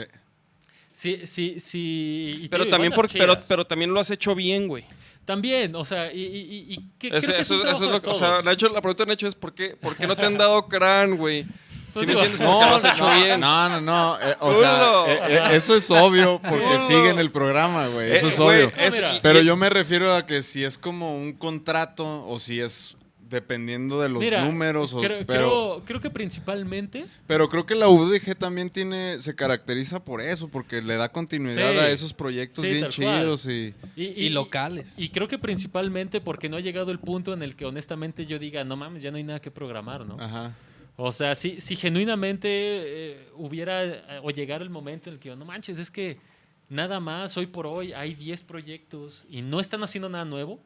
Sí, sí, sí. Pero también, por, pero, pero también lo has hecho bien, güey. También, o sea, y, y, y que, eso, es lo que, o sea, la, hecho, la pregunta de hecho es ¿por qué, ¿por qué no te han dado [LAUGHS] crán, güey? Si me entiendes, porque no, lo has hecho no, bien. No, no, no. Eh, o sea, eh, eh, eso es obvio porque siguen el programa, güey. Eso es obvio. Pero yo me refiero a que si es como un contrato o si es dependiendo de los números. creo, pero, creo, que principalmente. Pero creo que la UDG también tiene, se caracteriza por eso, porque le da continuidad a esos proyectos bien chidos y, y, locales. Y creo que principalmente porque no ha llegado el punto en el que honestamente yo diga, no mames, ya no hay nada que programar, ¿no? Ajá. O sea, si, si genuinamente eh, hubiera eh, o llegara el momento en el que yo, no manches, es que nada más hoy por hoy hay 10 proyectos y no están haciendo nada nuevo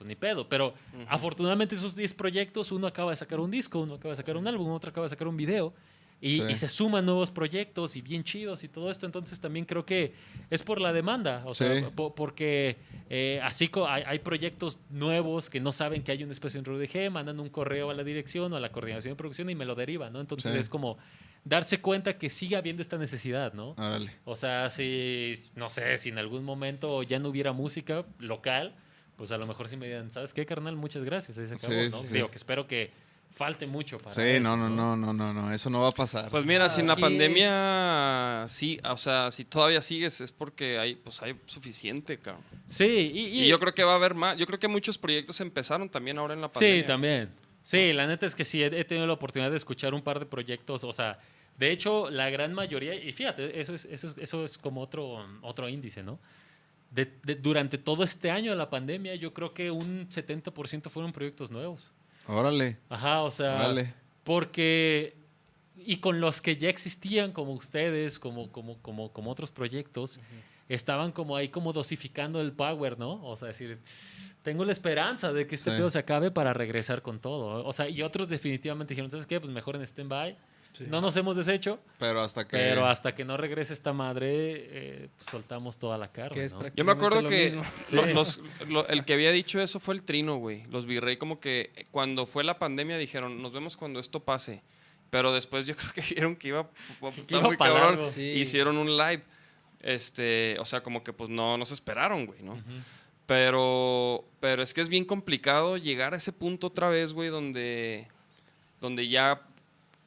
pues ni pedo. Pero afortunadamente esos 10 proyectos, uno acaba de sacar un disco, uno acaba de sacar un álbum, otro acaba de sacar un video. Y, se suman nuevos proyectos y bien chidos y todo esto. Entonces también creo que es por la demanda. O sea, porque eh, así hay, hay, proyectos nuevos que no saben que hay un espacio en RUDG, mandan un correo a la dirección o a la coordinación de producción y me lo derivan, ¿no? Entonces es como darse cuenta que sigue habiendo esta necesidad, ¿no? O sea, si, no sé, si en algún momento ya no hubiera música local, pues a lo mejor sí me digan, ¿sabes qué, carnal? Muchas gracias. Ahí se acabó, ¿no? Digo, que espero que falte mucho para Sí, no, no, no, no, no, no, eso no va a pasar. Pues mira, si en la pandemia sí, o sea, si todavía sigues es porque hay, pues hay suficiente, cabrón. Sí, y, y, yo creo que va a haber más. Yo creo que muchos proyectos empezaron también ahora en la pandemia. Sí, también. Sí, la neta es que sí, he, tenido la oportunidad de escuchar un par de proyectos, o sea, de hecho, la gran mayoría, y fíjate, eso es, eso es, eso es como otro, otro índice, ¿no? Durante todo este año de la pandemia, yo creo que un 70% fueron proyectos nuevos. Órale. Ajá, o sea, Órale. porque y con los que ya existían como ustedes, como como como como otros proyectos, estaban como ahí como dosificando el power, ¿no? O sea, decir, tengo la esperanza de que este pedo se acabe para regresar con todo. O sea, y otros definitivamente dijeron, ¿sabes qué? Pues mejor en No nos hemos deshecho. Pero hasta que. Pero hasta que no regrese esta madre, eh, pues soltamos toda la carne. Yo me acuerdo que el que había dicho eso fue el trino, güey. Los virrey, como que cuando fue la pandemia dijeron, nos vemos cuando esto pase. Pero después yo [LAUGHS] creo que vieron que iba, a muy cabrón. Hicieron un live. Este, o sea, como que pues no nos esperaron, güey, ¿no? Pero, pero es que es bien complicado llegar a ese punto otra vez, güey, donde, donde ya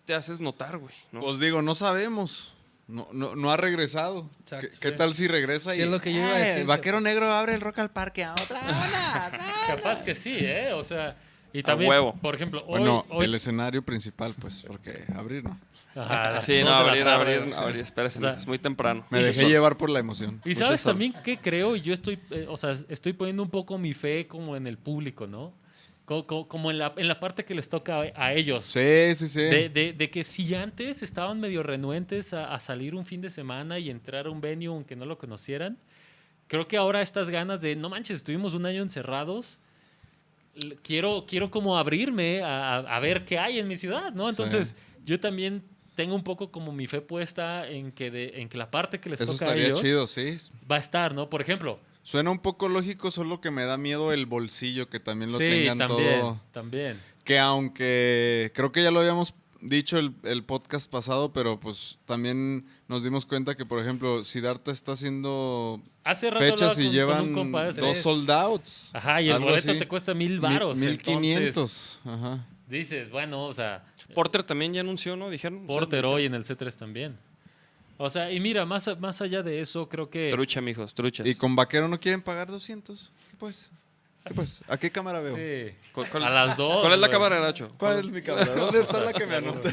te haces notar, güey. ¿no? Pues digo, no sabemos. No, no, no ha regresado. ¿Qué, tal si regresa y es lo que yo iba a decir. Vaquero Negro abre el Rock al Parque a otra [LAUGHS] Capaz que sí, ¿eh? O sea, y también, huevo. por ejemplo, hoy, bueno, el escenario principal, pues, porque abrir no. Ajá, sí, no, abrir, abrir, abrir, espérese, es muy temprano. Me dejé llevar por la emoción. Y sabes también qué creo, y yo estoy, eh, o sea, estoy poniendo un poco mi fe como en el público, ¿no? Como, en, la, en, la, parte que les toca a, ellos. Sí, sí, sí. De, de, que si antes estaban medio renuentes a, salir un fin de semana y entrar a un venue aunque no lo conocieran, creo que ahora estas ganas de, no manches, estuvimos un año encerrados, quiero, quiero como abrirme a, a ver qué hay en mi ciudad, ¿no? Entonces, yo también tengo un poco como mi fe puesta en que, de, en que la parte que les toca a ellos chido, sí. va a estar, ¿no? Por ejemplo, Suena un poco lógico, solo que me da miedo el bolsillo, que también lo tengan también, todo. También. Que aunque creo que ya lo habíamos dicho el, podcast pasado, pero pues también nos dimos cuenta que, por ejemplo, Siddhartha está haciendo fechas y llevan dos soldados. Ajá, y el boleto te cuesta mil baros. Mil quinientos. Ajá. Dices, bueno, o sea. Porter también ya anunció, ¿no? Dijeron. Porter hoy en el C3 también. O sea, y mira, más, más allá de eso, creo que... Trucha, mijos, truchas. ¿Y con vaquero no quieren pagar 200? ¿Qué pues? ¿Qué pues? ¿A qué cámara veo? Sí. a las dos. ¿Cuál es la cámara, Nacho? ¿Cuál es mi cámara? ¿Dónde está la que me anota?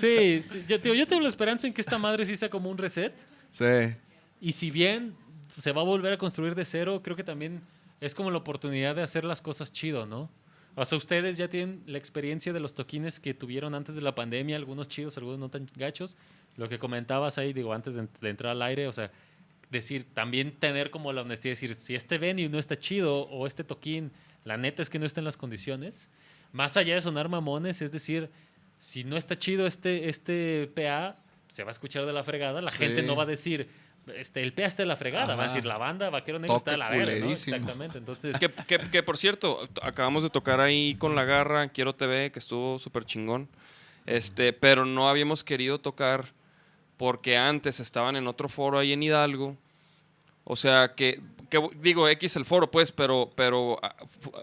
sí, yo, yo tengo la esperanza en que esta madre sí sea como un reset. Sí. Y si bien se va a volver a construir de cero, creo que también es como la oportunidad de hacer las cosas chido, ¿no? O sea, ustedes ya tienen la experiencia de los toquines que tuvieron antes de la pandemia, algunos chidos, algunos no tan gachos lo que comentabas ahí, digo, antes de, entrar al aire, o sea, decir, también tener como la honestidad de decir, si este venue no está chido o este toquín, la neta es que no está en las condiciones, más allá de sonar mamones, es decir, si no está chido este, este PA, se va a escuchar de la fregada, la gente no va a decir, este, el PA está de la fregada, va a decir la banda Vaquero Negro está de la verga, ¿no? Exactamente, entonces... Que, que, que, por cierto, acabamos de tocar ahí con La Garra, Quiero TV, que estuvo súper chingón, este, pero no habíamos querido tocar porque antes estaban en otro foro ahí en Hidalgo. O sea, que, digo X el foro, pues, pero, pero ah,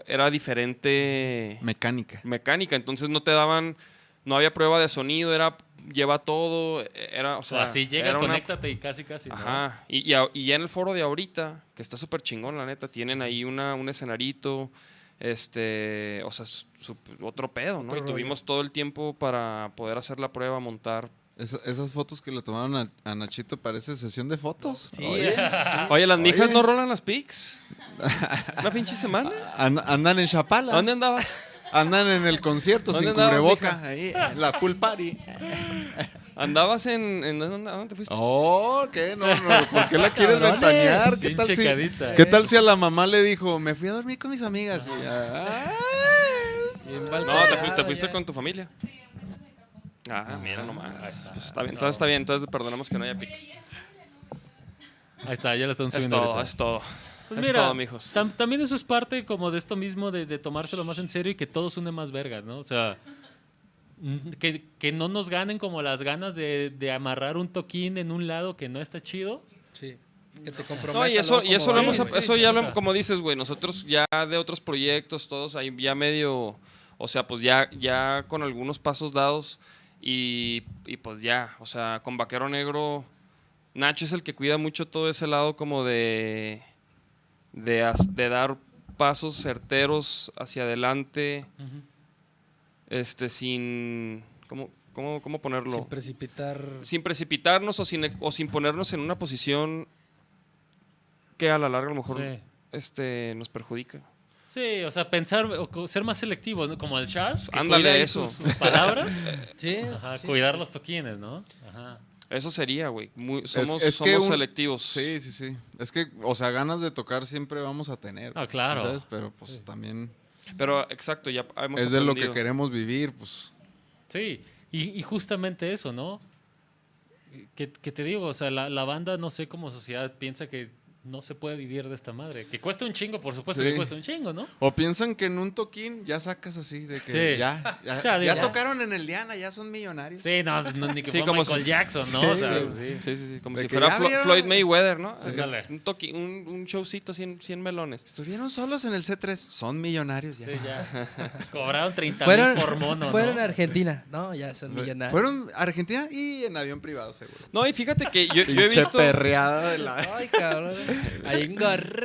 era diferente. Mecánica. Mecánica. Entonces no te daban, no había prueba de sonido, era lleva todo, era, o sea. así llega, conéctate y casi, casi. Ajá. Y, ya en el foro de ahorita, que está súper chingón, la neta, tienen ahí una, un escenarito, este, o sea, otro pedo, ¿no? y tuvimos todo el tiempo para poder hacer la prueba, montar esas fotos que le tomaron a, Nachito parece sesión de fotos. [LAUGHS] Oye, las mijas no rolan las pics. [LAUGHS] Una pinche semana. andan en Chapala. ¿Dónde andabas? Andan en el concierto sin cubreboca. Ahí, la pool party. [LAUGHS] ¿Andabas en, en dónde, te fuiste? Oh, ¿qué? No, no, ¿por qué la quieres ventanear? ¿Qué tal, si, ¿Qué tal si a la mamá le dijo, me fui a dormir con mis amigas? Y no, te fuiste, te fuiste con tu familia. Ah, mira nomás. Pues está bien, entonces está bien, entonces perdonamos que no haya pics. Ahí está, ya lo están subiendo. Es todo, es todo. Pues es todo, mijos. también eso es parte como de esto mismo de, de, tomárselo más en serio y que todo une más vergas, ¿no? O sea, que, que no nos ganen como las ganas de, de, amarrar un toquín en un lado que no está chido. Sí. Que te comprometa. No, y eso, y eso, lo hemos, eso ya lo, como dices, güey, nosotros ya de otros proyectos, todos ahí ya medio O sea, pues ya, ya con algunos pasos dados y, y pues ya, o sea, con Vaquero Negro, Nacho es el que cuida mucho todo ese lado como de, de, de dar pasos certeros hacia adelante, este, sin, ¿cómo, cómo, cómo ponerlo? Sin precipitar. Sin precipitarnos o sin, o sin ponernos en una posición que a la larga a lo mejor este, nos perjudica. Sí, o sea, pensar, o ser más selectivos, ¿no? Como el Charles. Ándale, eso. Sus, palabras. [LAUGHS] sí, Ajá, cuidar los toquines, ¿no? Ajá. Eso sería, güey. Somos, somos selectivos. Sí, sí, sí. Es que, o sea, ganas de tocar siempre vamos a tener. Ah, claro. ¿sabes? Pero pues también. Pero exacto, ya hemos Es de lo que queremos vivir, pues. Sí, y, justamente eso, ¿no? Que, te digo, o sea, la, la banda, no sé, como sociedad piensa que no se puede vivir de esta madre. Que cuesta un chingo, por supuesto que cuesta un chingo, ¿no? O piensan que en un toquín ya sacas así, de que [LAUGHS] ya, ya, tocaron en el Diana, ya son millonarios. Sí, no, ni que como Michael Jackson, ¿no? Sí, sí, sí, como si fuera Floyd Mayweather, ¿no? Un, toqui, un, showcito, 100, 100 melones. Estuvieron solos en el C3, son millonarios ya. Sí, ya. [LAUGHS] Cobraron 30 mil por mono, Fueron a Argentina, no, ya son millonarios. Fueron a Argentina y en avión privado, seguro. No, y fíjate que yo, yo he visto... perreada de la... Ay, cabrón. [LAUGHS] [LAUGHS] Hay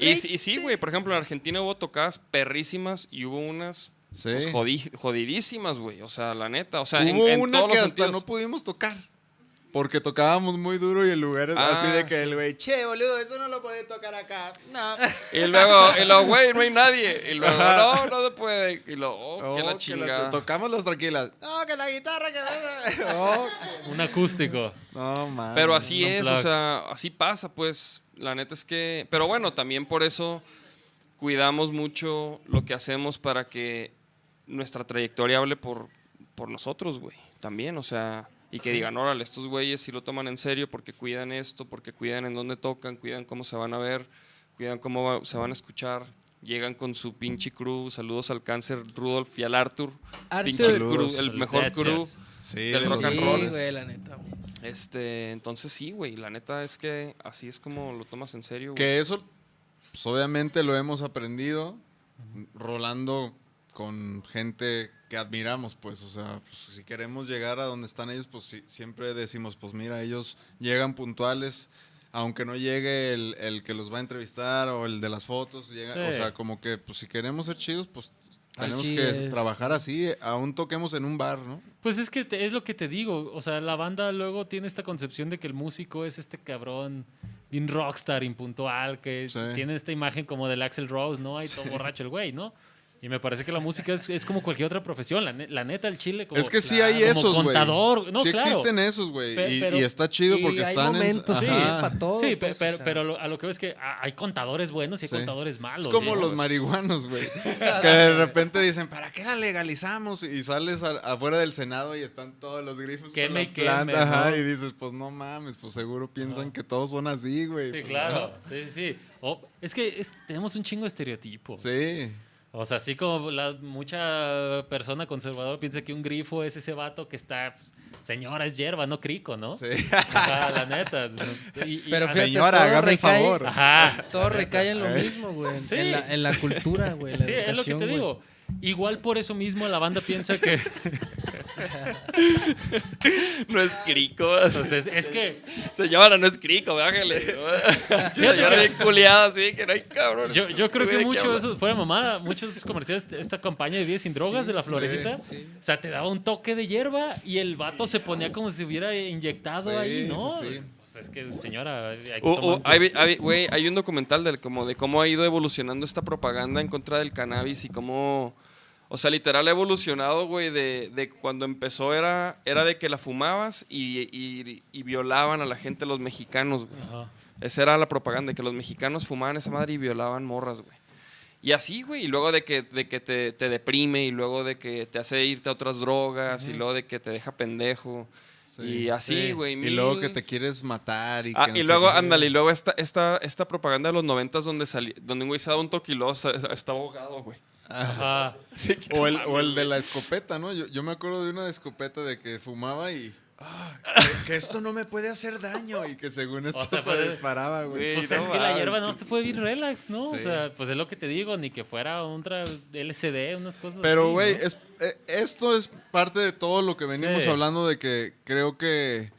y, y sí, güey. Por ejemplo, en Argentina hubo tocadas perrísimas y hubo unas pues, jodidísimas, güey. O sea, la neta. O sea, hubo en, una todos que los hasta no pudimos tocar. Porque tocábamos muy duro y el lugar es así de ah, que el güey, che, boludo, eso no lo puede tocar acá. No. Y luego, y luego, güey, no hay nadie. Y luego, no, no se puede. Y luego, oh, que la chingada. tocamos las tranquilas. No, que la guitarra que [LAUGHS] oh, Un acústico. No, man. Pero así es, o sea, así pasa, pues. La neta es que. Pero bueno, también por eso cuidamos mucho lo que hacemos para que nuestra trayectoria hable por, por nosotros, güey. También, o sea y que digan, órale, estos güeyes sí lo toman en serio porque cuidan esto, porque cuidan en dónde tocan, cuidan cómo se van a ver, cuidan cómo se van a escuchar. Llegan con su pinche crew. Saludos al cáncer, Rudolf y al Arthur. Pinche crew, el mejor crew del rock and roll. Güey, la neta. Este, entonces sí, güey. La neta es que así es como lo tomas en serio. Que eso, pues, obviamente lo hemos aprendido rolando con gente que admiramos, pues, o sea, pues, si queremos llegar a donde están ellos, pues siempre decimos, pues mira, ellos llegan puntuales, aunque no llegue el, que los va a entrevistar o el de las fotos, o sea, como que, pues si queremos ser chidos, pues tenemos que trabajar así, aún toquemos en un bar, ¿no? Pues es que es lo que te digo, o sea, la banda luego tiene esta concepción de que el músico es este cabrón bien rockstar, impuntual, que tiene esta imagen como del Axel Rose, ¿no? Hay todo borracho el güey, ¿no? Y me parece que la música es, es como cualquier otra profesión. La, la, neta, el chile como. Es que sí hay esos, güey. contador. No, sí existen esos, güey. Y, y, está chido porque hay están momentos, en. Sí, para todo. Sí, pues, pero, pero, a lo que ves que hay contadores buenos y hay contadores malos. Es como los marihuanos, güey. que de repente dicen, ¿para qué la legalizamos? Y sales afuera del Senado y están todos los grifos con las plantas. Ajá, y dices, pues no mames, pues seguro piensan que todos son así, güey. Sí, pues, claro. Sí, sí. es que tenemos un chingo de estereotipo. Sí. O sea, así como la, mucha persona conservadora piensa que un grifo es ese vato que está, pues, señora, es hierba, no crico, ¿no? Sí. la neta. Pero fíjate, señora, haga favor. Ajá. Todo recae en lo [LAUGHS] mismo, güey. Sí. En, la, en, la, cultura, güey. sí, es lo que te digo. Igual por eso mismo la banda piensa que. [LAUGHS] no es crico. Entonces, [LAUGHS] es que. Señora, no es crico, bájale. Señora bien culiada, así que no hay cabrón. Yo, yo creo que mucho eso, fuera mamada, muchos de esos comerciales, esta campaña de Vida sin drogas de la florecita, o sea, te daba un toque de hierba y el vato se ponía como si hubiera inyectado ahí, ¿no? Es que, señora, hay, hay, hay, un documental de, como de cómo ha ido evolucionando esta propaganda en contra del cannabis y cómo o sea, literal ha evolucionado, güey, de, de, cuando empezó era, era de que la fumabas y, y, violaban a la gente, los mexicanos, güey. Esa era la propaganda, de que los mexicanos fumaban esa madre y violaban morras, güey. Y así, güey, y luego de que, de que te, te, deprime, y luego de que te hace irte a otras drogas, y luego de que te deja pendejo. Y así, güey. Y luego que te quieres matar. Y, ah, y luego, ándale, y luego esta, esta, esta propaganda de los noventas donde, salí, donde un güey se da un toquiloso, está ahogado, güey. Ajá. o, el, o el de la escopeta, ¿no? Yo, yo me acuerdo de una de escopeta de que fumaba y ah, que, esto no me puede hacer daño y que según esto se disparaba, güey. Pues es que la hierba no te puede ir relax, ¿no? O sea, pues es lo que te digo, ni que fuera un LCD, unas cosas Pero, güey, eh, esto es parte de todo lo que venimos hablando de que creo que...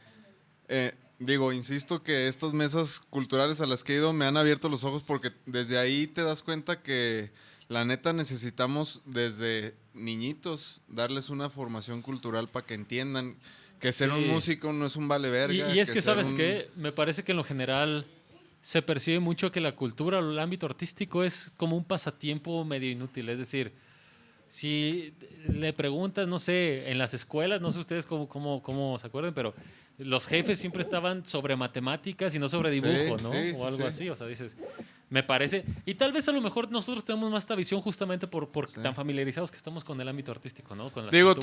Eh, digo, insisto que estas mesas culturales a las que he ido me han abierto los ojos porque desde ahí te das cuenta que la neta necesitamos desde niñitos darles una formación cultural para que entiendan que ser un músico no es un vale verga. Y, es que, ¿sabes qué? Me parece que en lo general se percibe mucho que la cultura o el ámbito artístico es como un pasatiempo medio inútil. Es decir, si le preguntas, no sé, en las escuelas, no sé ustedes cómo, cómo, cómo se acuerdan, pero los jefes siempre estaban sobre matemáticas y no sobre dibujo, ¿no? o algo así. O sea, dices, me parece. Y tal vez a lo mejor nosotros tenemos más esta visión justamente por, por tan familiarizados que estamos con el ámbito artístico, ¿no? Con la Digo,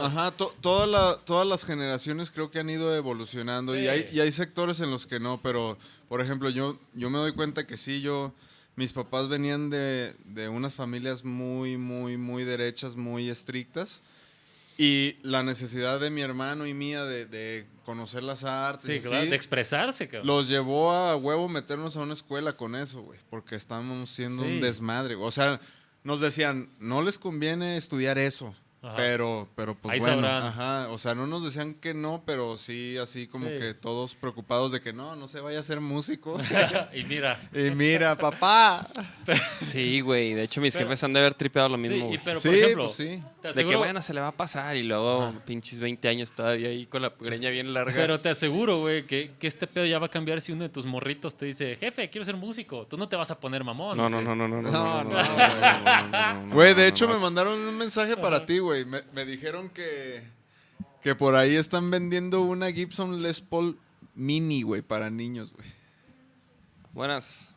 ajá, todas las generaciones creo que han ido evolucionando y, hay, y hay sectores en los que no, pero por ejemplo, yo, yo me doy cuenta que sí, yo. Mis papás venían de, de unas familias muy, muy, muy derechas, muy estrictas. Y la necesidad de mi hermano y mía de, conocer las artes. Sí, de expresarse, cabrón. Los llevó a huevo meternos a una escuela con eso, güey. Porque estamos siendo un desmadre. O sea, nos decían, no les conviene estudiar eso. Pero, pero pues bueno, ajá, o sea, no nos decían que no, pero sí así como que todos preocupados de que no, no se vaya a ser músico. [LAUGHS] y mira. y mira, papá. sí, güey, de hecho mis jefes han de haber tripeado lo mismo. Sí, pero por ejemplo, pues sí. De que bueno, se le va a pasar y luego pinches 20 años todavía ahí con la greña bien larga. Pero te aseguro, güey, que, que, este pedo ya va a cambiar si uno de tus morritos te dice, jefe, quiero ser músico. Tú no te vas a poner mamón. No, no, no, no, no. No, no, Güey, de hecho me mandaron un mensaje para ti, güey me, dijeron que, que por ahí están vendiendo una Gibson Les Paul Mini, güey, para niños, güey. Buenas.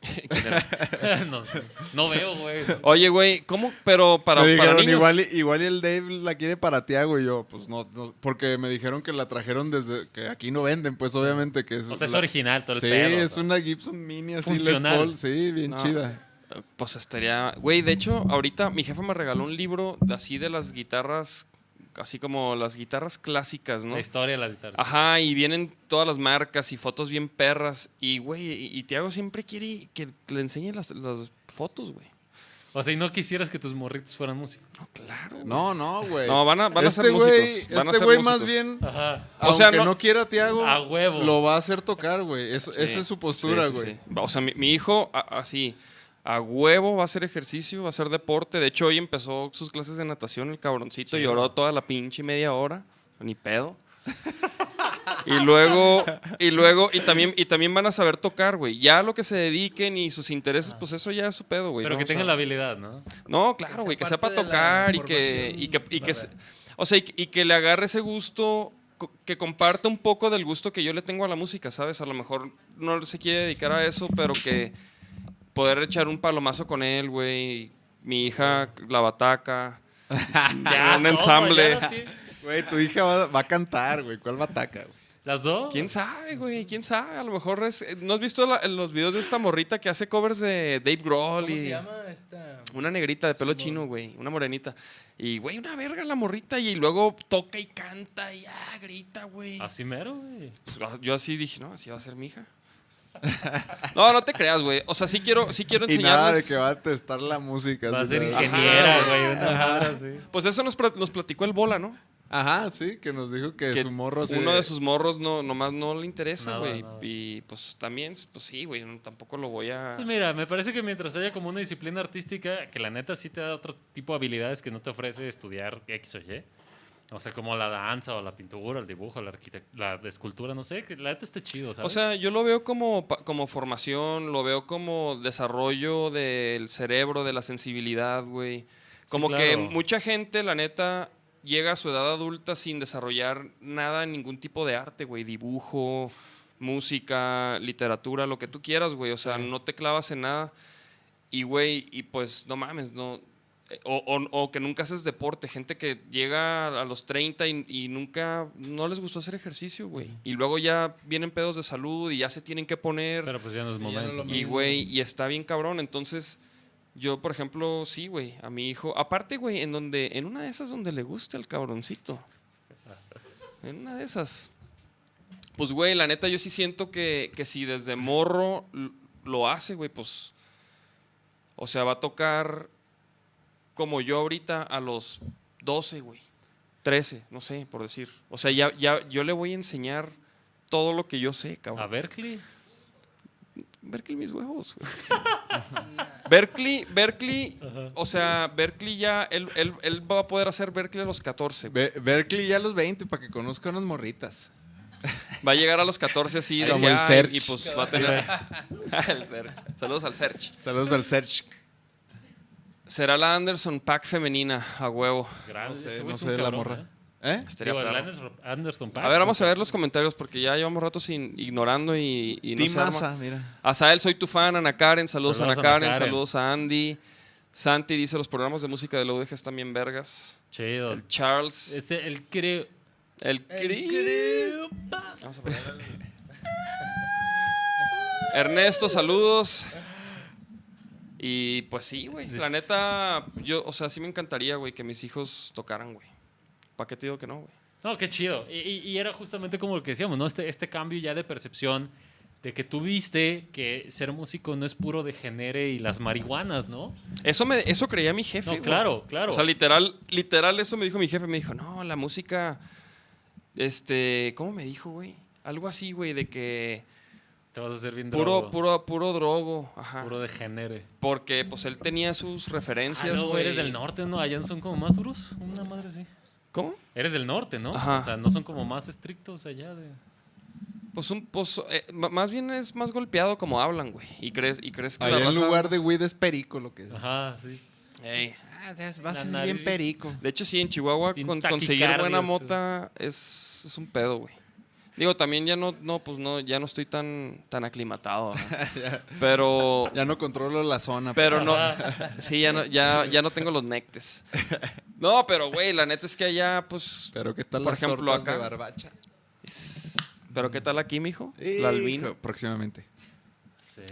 [LAUGHS] no, veo, güey. Oye, güey, ¿cómo? Pero para, me dijeron, niños... Igual, igual el Dave la quiere para Tiago y yo, pues no, porque me dijeron que la trajeron desde que aquí no venden, pues obviamente que es. O sea, es original todo el Sí, es una Gibson Mini así Les Paul, sí, bien chida. Pues estaría. Güey, de hecho, ahorita mi jefa me regaló un libro así de las guitarras, así como las guitarras clásicas, ¿no? La historia de las guitarras. Ajá, y vienen todas las marcas y fotos bien perras. Y, güey, y, Tiago siempre quiere que le enseñe las, fotos, güey. O sea, y no quisieras que tus morritos fueran músicos. No, claro. No, no, güey. No, van a, van a ser músicos. Van este güey más bien, Ajá. o sea, no, no quiera Tiago, a huevo. lo va a hacer tocar, güey. esa es su postura, güey. o sea, mi, mi hijo, así a huevo va a hacer ejercicio, va a hacer deporte. De hecho, hoy empezó sus clases de natación, el cabroncito, lloró toda la pinche media hora, ni pedo. y luego, y luego, y también, y también van a saber tocar, güey. Ya lo que se dediquen y sus intereses, pues eso ya es su pedo, güey. Pero que tengan la habilidad, ¿no? No, claro, güey, que, sepa tocar y que, y que, y que, o sea, y, que le agarre ese gusto que comparta un poco del gusto que yo le tengo a la música, ¿sabes? A lo mejor no se quiere dedicar a eso, pero que, poder echar un palomazo con él, güey. Mi hija, la bataca. [LAUGHS] un ensamble. Güey, tu hija va, a cantar, güey. ¿Cuál bataca, güey? ¿Las dos? ¿Quién sabe, güey? ¿Quién sabe? A lo mejor es... ¿No has visto los videos de esta morrita que hace covers de Dave Grohl? ¿Cómo se llama esta? Una negrita de pelo chino, güey. Una morenita. Y, güey, una verga la morrita. Y luego toca y canta y ah, grita, güey. Así mero, güey. Pues, yo así dije, no, así va a ser mi hija. [LAUGHS] No, no te creas, güey. O sea, sí quiero, sí quiero enseñarles. Y nada de que va a testar la música. Va a ser ingeniera, güey. Pues eso nos, platicó el Bola, ¿no? Ajá, sí, que nos dijo que, su morro Uno de sus morros no, nomás no le interesa, güey. Y pues también, pues sí, güey, tampoco lo voy a... Pues mira, me parece que mientras haya como una disciplina artística, que la neta sí te da otro tipo de habilidades que no te ofrece estudiar X o Y o sea, como la danza o la pintura, el dibujo, la, la escultura, no sé, que la neta esté chido, ¿sabes? O sea, yo lo veo como, como formación, lo veo como desarrollo del cerebro, de la sensibilidad, güey. Como que mucha gente, la neta, llega a su edad adulta sin desarrollar nada, ningún tipo de arte, güey. Dibujo, música, literatura, lo que tú quieras, güey. O sea, no te clavas en nada. Y, güey, y pues, no mames, no o, que nunca haces deporte, gente que llega a los 30 y, nunca, no les gustó hacer ejercicio, güey. Y luego ya vienen pedos de salud y ya se tienen que poner. Pero pues ya no es momento. Y, güey, y está bien cabrón. Entonces, yo, por ejemplo, sí, güey, a mi hijo. Aparte, güey, en donde, en una de esas donde le gusta el cabroncito. En una de esas. Pues, güey, la neta, yo sí siento que, que si desde morro lo hace, güey, pues. O sea, va a tocar como yo ahorita a los 12, güey. 13, no sé, por decir. O sea, ya, ya yo le voy a enseñar todo lo que yo sé, cabrón. ¿A Berkeley? Berkeley mis huevos. [LAUGHS] Berkeley, Berkeley, o sea, Berkeley ya, él, va a poder hacer Berkeley a los 14. Berkeley ya a los 20 para que conozca unas morritas. Va a llegar a los 14 así de ya, y, pues va a tener el [LAUGHS] Search. Saludos al Search. Saludos al Search. Será la Anderson Pack femenina, a huevo. Gracias. No sé, la morra. ¿Eh? Anderson, A ver, vamos a ver los comentarios porque ya llevamos rato sin ignorando y, y no masa, mira. Asael, soy tu fan. Ana Karen, saludos, a Ana Karen, saludos a Andy. Santi dice, los programas de música de la UDG están bien vergas. Chido. El Charles. Este, el creo. El creo. Vamos a poner Ernesto, saludos. Y pues sí, güey. La neta, yo, o sea, sí me encantaría, güey, que mis hijos tocaran, güey. ¿Para qué te digo que no, güey? No, qué chido. Y, era justamente como lo que decíamos, ¿no? Este, este cambio ya de percepción de que tú viste que ser músico no es puro de genere y las marihuanas, ¿no? Eso, me, eso creía mi jefe. No, claro, claro. O sea, literal, literal, eso me dijo mi jefe. Me dijo, no, la música, este, ¿cómo me dijo, güey? Algo así, güey, de que... Te vas a hacer bien puro, drogo. Puro, puro drogo, ajá. Puro de genere. Porque, pues, él tenía sus referencias, ah, no, eres del norte, ¿no? Allá son como más duros, una madre así. ¿Cómo? Eres del norte, ¿no? O sea, no son como más estrictos allá de... Pues un pues, eh, más bien es más golpeado como hablan, güey. Y crees, y crees que en lugar de weed es perico lo que es. Ajá, sí. Ey. Ah, vas a ser bien perico. De hecho, sí, en Chihuahua conseguir buena mota es, es un pedo, güey. Digo, también ya no, no, pues no, ya no estoy tan, tan aclimatado. [LAUGHS] pero. Ya no controlo la zona. Pero no. Sí, ya no, ya, ya no tengo los nectes. No, pero güey, la neta es que allá, pues. Pero qué tal por ejemplo acá. De barbacha. Pero qué tal aquí, mijo? la albino. Próximamente.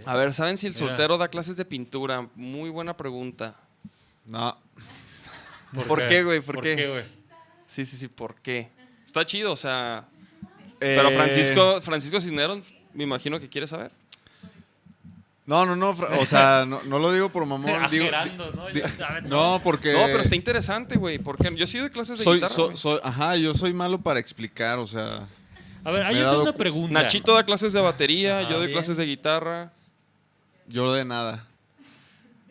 A ver, ¿saben si el soltero da clases de pintura? Muy buena pregunta. No. ¿Por, qué, güey? ¿Por, ¿Por qué? güey? Sí, sí, sí, ¿por qué? Está chido, o sea. Pero eh, Francisco, Francisco Cisneros, me imagino que quiere saber. No, no, no, o sea, [LAUGHS] no, lo digo por mamón. digo, ¿no? porque... No, pero está interesante, güey, porque yo he sido de clases de guitarra. soy, ajá, yo soy malo para explicar, o sea... A ver, hay una pregunta. Nachito da clases de batería, yo doy clases de guitarra. Yo de nada.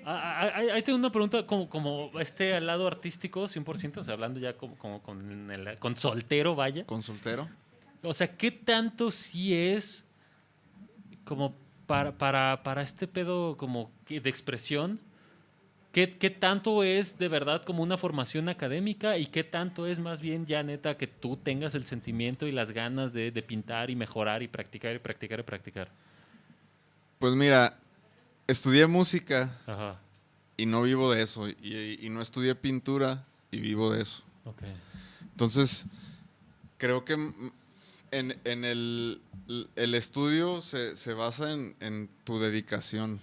Ahí tengo una pregunta como, como este al lado artístico, 100%, o sea, hablando ya como, como con, el, con soltero, vaya. ¿Con soltero? O sea, ¿qué tanto sí es como para, para, para este pedo como de expresión? ¿Qué, ¿Qué, tanto es de verdad como una formación académica y qué tanto es más bien ya neta que tú tengas el sentimiento y las ganas de, de pintar y mejorar y practicar y practicar y practicar? Pues mira, estudié música y no vivo de eso. Y, y, no estudié pintura y vivo de eso. Okay. Entonces, creo que en, el, estudio se, basa en, tu dedicación,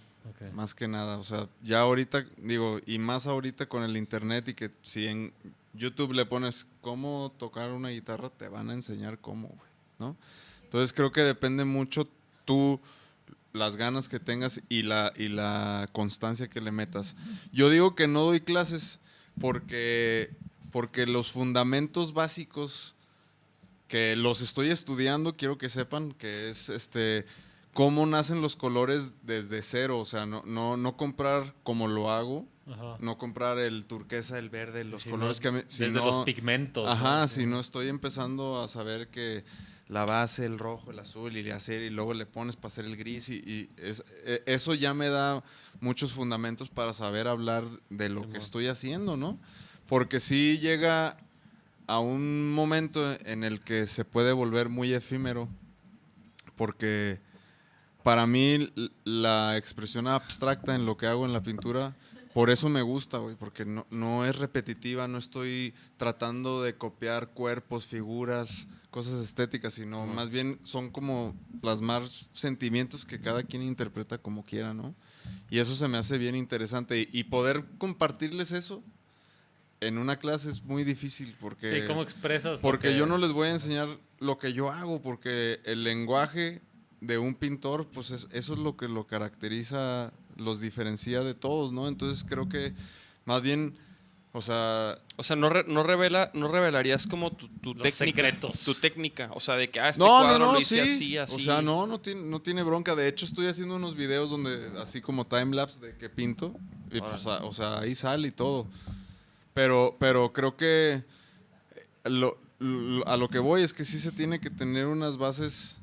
más que nada. O sea, ya ahorita, digo, y más ahorita con el internet y que si en YouTube le pones cómo tocar una guitarra, te van a enseñar cómo, güey, ¿no? Entonces creo que depende mucho tú las ganas que tengas y la, y la constancia que le metas. Yo digo que no doy clases porque, porque los fundamentos básicos que los estoy estudiando, quiero que sepan que es este cómo nacen los colores desde cero, o sea, no, no, no comprar como lo hago, no comprar el turquesa, el verde, los colores que me, desde los pigmentos. Ajá, si no estoy empezando a saber que la base, el rojo, el azul y hacer y luego le pones para hacer el gris y, e, eso ya me da muchos fundamentos para saber hablar de lo que estoy haciendo, ¿no? Porque si llega a un momento en el que se puede volver muy efímero, porque para mí la expresión abstracta en lo que hago en la pintura, por eso me gusta, güey, porque no, no, es repetitiva, no estoy tratando de copiar cuerpos, figuras, cosas estéticas, sino más bien son como plasmar sentimientos que cada quien interpreta como quiera, ¿no? Y eso se me hace bien interesante y poder compartirles eso en una clase es muy difícil porque... Sí, ¿cómo expresas? Porque yo no les voy a enseñar lo que yo hago, porque el lenguaje de un pintor, pues eso es lo que lo caracteriza, los diferencia de todos, ¿no? Entonces creo que más bien... O sea. O sea, no, no revela, no revelarías como tu, tu técnica. Tu técnica. O sea, de que ah, este no, cuadro no, no, lo hice así, así. O sea, no, no tiene, no tiene bronca. De hecho, estoy haciendo unos videos donde, así como timelapse de que pinto. Y pues, o sea, ahí sale y todo. Pero, pero creo que lo, a lo que voy es que sí se tiene que tener unas bases